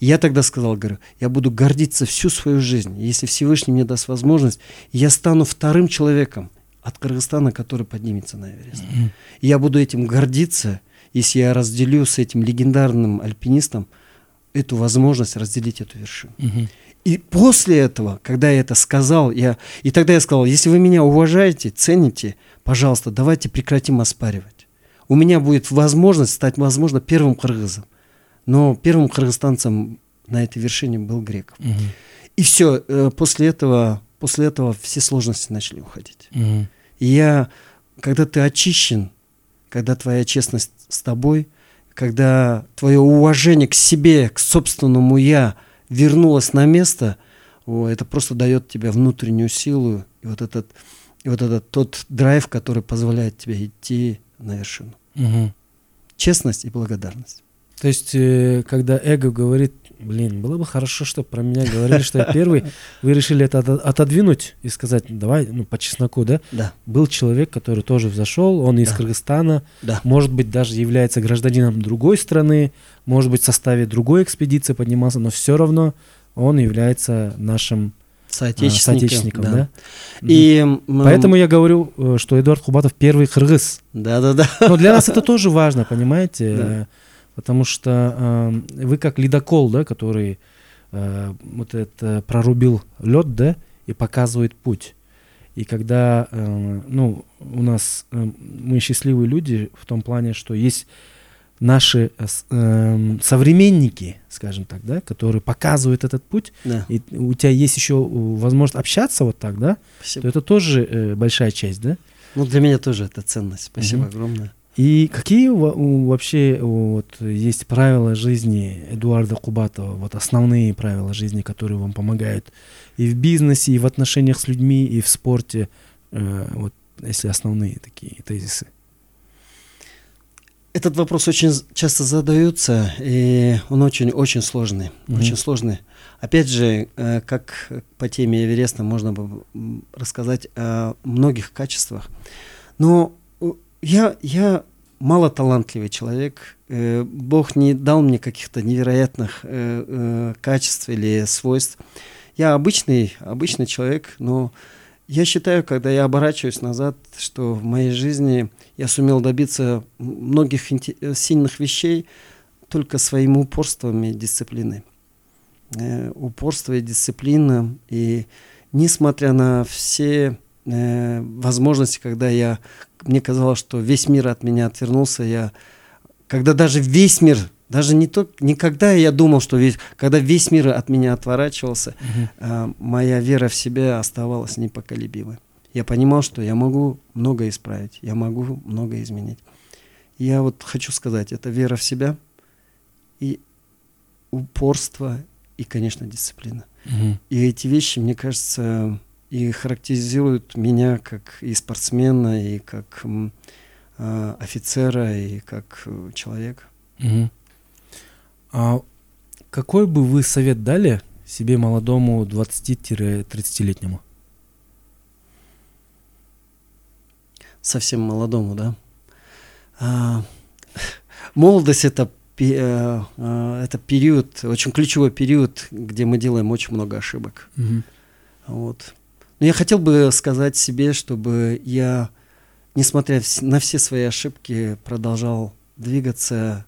И я тогда сказал, говорю, я буду гордиться всю свою жизнь, если Всевышний мне даст возможность, я стану вторым человеком от Кыргызстана, который поднимется на Эверест. Mm-hmm. И я буду этим гордиться, если я разделю с этим легендарным альпинистом эту возможность разделить эту вершину. Mm-hmm. И после этого, когда я это сказал, я, и тогда я сказал, если вы меня уважаете, цените, пожалуйста, давайте прекратим оспаривать. У меня будет возможность стать, возможно, первым кыргызом. Но первым кыргызстанцем на этой вершине был Греков. Угу. И все, э, после этого, после этого все сложности начали уходить. Угу. И я, когда ты очищен, когда твоя честность с тобой, когда твое уважение к себе, к собственному я вернулось на место, о, это просто дает тебе внутреннюю силу и вот этот, и вот этот тот драйв, который позволяет тебе идти на вершину. Угу. Честность и благодарность. То есть, э, когда эго говорит, блин, было бы хорошо, чтобы про меня говорили, что я первый, вы решили это отодвинуть и сказать, давай, ну, по чесноку, да? Да. Был человек, который тоже взошел, он из да. Кыргызстана, да. может быть, даже является гражданином другой страны, может быть, в составе другой экспедиции поднимался, но все равно он является нашим соотечественником, соотечественником да. да? И поэтому я говорю, э, что Эдуард Хубатов первый кыргыз. Да, да, да. Но для нас это тоже важно, понимаете? Да потому что э, вы как ледокол, да, который э, вот это прорубил лед, да, и показывает путь. И когда, э, ну, у нас э, мы счастливые люди в том плане, что есть наши э, э, современники, скажем так, да, которые показывают этот путь, да. и у тебя есть еще возможность общаться вот так, да, Спасибо. то это тоже э, большая часть, да? Ну, для меня тоже это ценность. Спасибо угу. огромное. И какие вообще вот, есть правила жизни Эдуарда Кубатова, вот основные правила жизни, которые вам помогают и в бизнесе, и в отношениях с людьми, и в спорте, э, вот если основные такие тезисы? Этот вопрос очень часто задается, и он очень-очень сложный, mm-hmm. очень сложный. Опять же, э, как по теме Эвереста можно бы рассказать о многих качествах, но я, я мало талантливый человек. Э, Бог не дал мне каких-то невероятных э, качеств или свойств. Я обычный, обычный человек, но я считаю, когда я оборачиваюсь назад, что в моей жизни я сумел добиться многих сильных вещей только своим упорством и дисциплиной. Упорство и дисциплина. И несмотря на все э, возможности, когда я, мне казалось, что весь мир от меня отвернулся, я, когда даже весь мир, даже не то, никогда я думал, что весь, когда весь мир от меня отворачивался, угу. э, моя вера в себя оставалась непоколебимой. Я понимал, что я могу много исправить, я могу много изменить. я вот хочу сказать, это вера в себя и упорство и, конечно, дисциплина. Угу. И эти вещи, мне кажется, и характеризуют меня как и спортсмена, и как э, офицера, и как э, человека. Угу. А какой бы вы совет дали себе молодому 20-30-летнему? Совсем молодому, да? А, молодость это э, э, это период, очень ключевой период, где мы делаем очень много ошибок. Угу. Вот. Но я хотел бы сказать себе, чтобы я, несмотря на все свои ошибки, продолжал двигаться,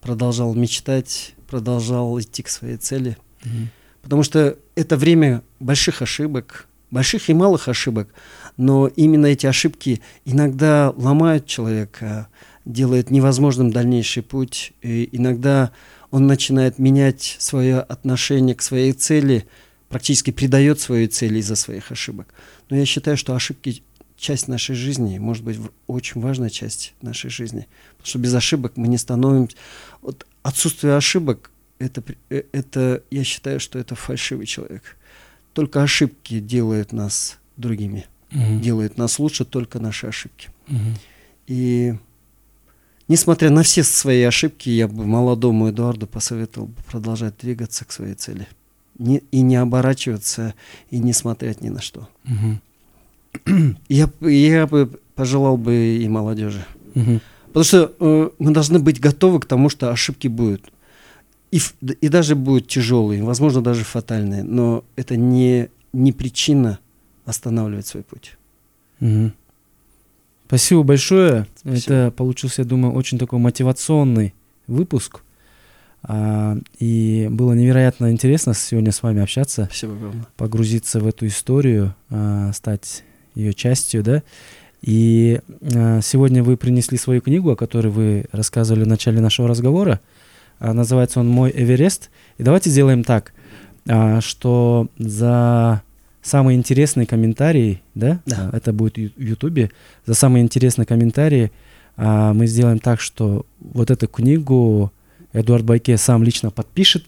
продолжал мечтать, продолжал идти к своей цели. Mm-hmm. Потому что это время больших ошибок, больших и малых ошибок, но именно эти ошибки иногда ломают человека, делают невозможным дальнейший путь, и иногда он начинает менять свое отношение к своей цели – практически предает свою цель из-за своих ошибок. Но я считаю, что ошибки часть нашей жизни, может быть, очень важная часть нашей жизни. Потому что без ошибок мы не становимся... Вот отсутствие ошибок, это, э, это, я считаю, что это фальшивый человек. Только ошибки делают нас другими. Угу. Делают нас лучше только наши ошибки. Угу. И несмотря на все свои ошибки, я бы молодому Эдуарду посоветовал продолжать двигаться к своей цели не, и не оборачиваться, и не смотреть ни на что. Угу. Я, я бы пожелал бы и молодежи. Угу. Потому что э, мы должны быть готовы к тому, что ошибки будут. И, и даже будут тяжелые, возможно, даже фатальные. Но это не, не причина останавливать свой путь. Угу. Спасибо большое. Спасибо. Это получился, я думаю, очень такой мотивационный выпуск. А, и было невероятно интересно сегодня с вами общаться. Спасибо огромное. Погрузиться в эту историю, а, стать ее частью, да. И а, сегодня вы принесли свою книгу, о которой вы рассказывали в начале нашего разговора. Называется он «Мой Эверест». И давайте сделаем так, что за самые интересные комментарии, да, да. это будет в Ютубе, за самые интересные комментарии мы сделаем так, что вот эту книгу Эдуард Байке сам лично подпишет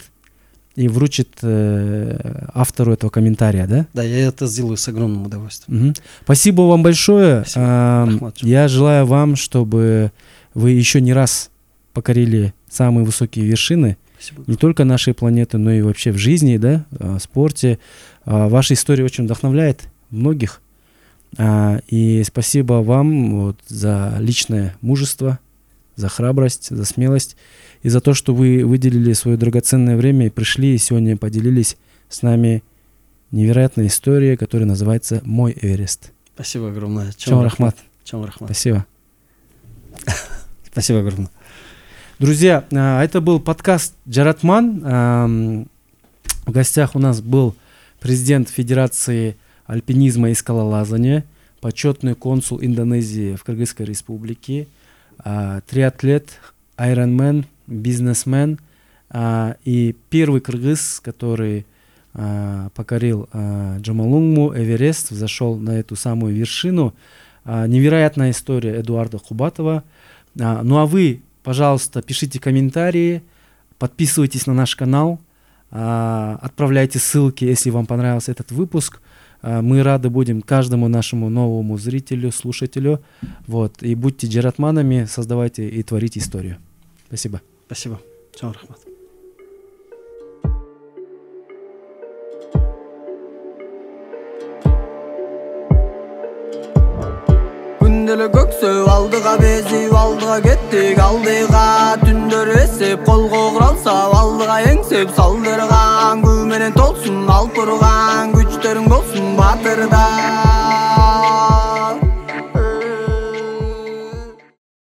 и вручит э, автору этого комментария, да? Да, я это сделаю с огромным удовольствием. Угу. Спасибо вам большое. А, я желаю вам, чтобы вы еще не раз покорили самые высокие вершины, Спасибо. не только нашей планеты, но и вообще в жизни, да, в спорте. А, ваша история очень вдохновляет многих. А, и спасибо вам вот, за личное мужество, за храбрость, за смелость и за то, что вы выделили свое драгоценное время и пришли и сегодня поделились с нами невероятной историей, которая называется «Мой Эверест». Спасибо огромное. Чем рахмат. Чем рахмат. Спасибо. Спасибо огромное. Друзья, а, это был подкаст Джаратман. В гостях у нас был президент Федерации альпинизма и скалолазания, почетный консул Индонезии в Кыргызской республике, а, триатлет, айронмен, бизнесмен а, и первый кыргыз, который а, покорил а, Джамалунгму, Эверест, зашел на эту самую вершину. А, невероятная история Эдуарда Кубатова. А, ну а вы, пожалуйста, пишите комментарии, подписывайтесь на наш канал, а, отправляйте ссылки, если вам понравился этот выпуск. А, мы рады будем каждому нашему новому зрителю, слушателю. Вот. И будьте джератманами, создавайте и творите историю. Спасибо. Спасибо. Чао, рахмат. күндөлө көксөп алдыга безип алдыга кеттик алдыга түндөр эсеп колго куралса алдыга эңсеп салдырган күү менен толсун алып күчтөрүң болсун батырда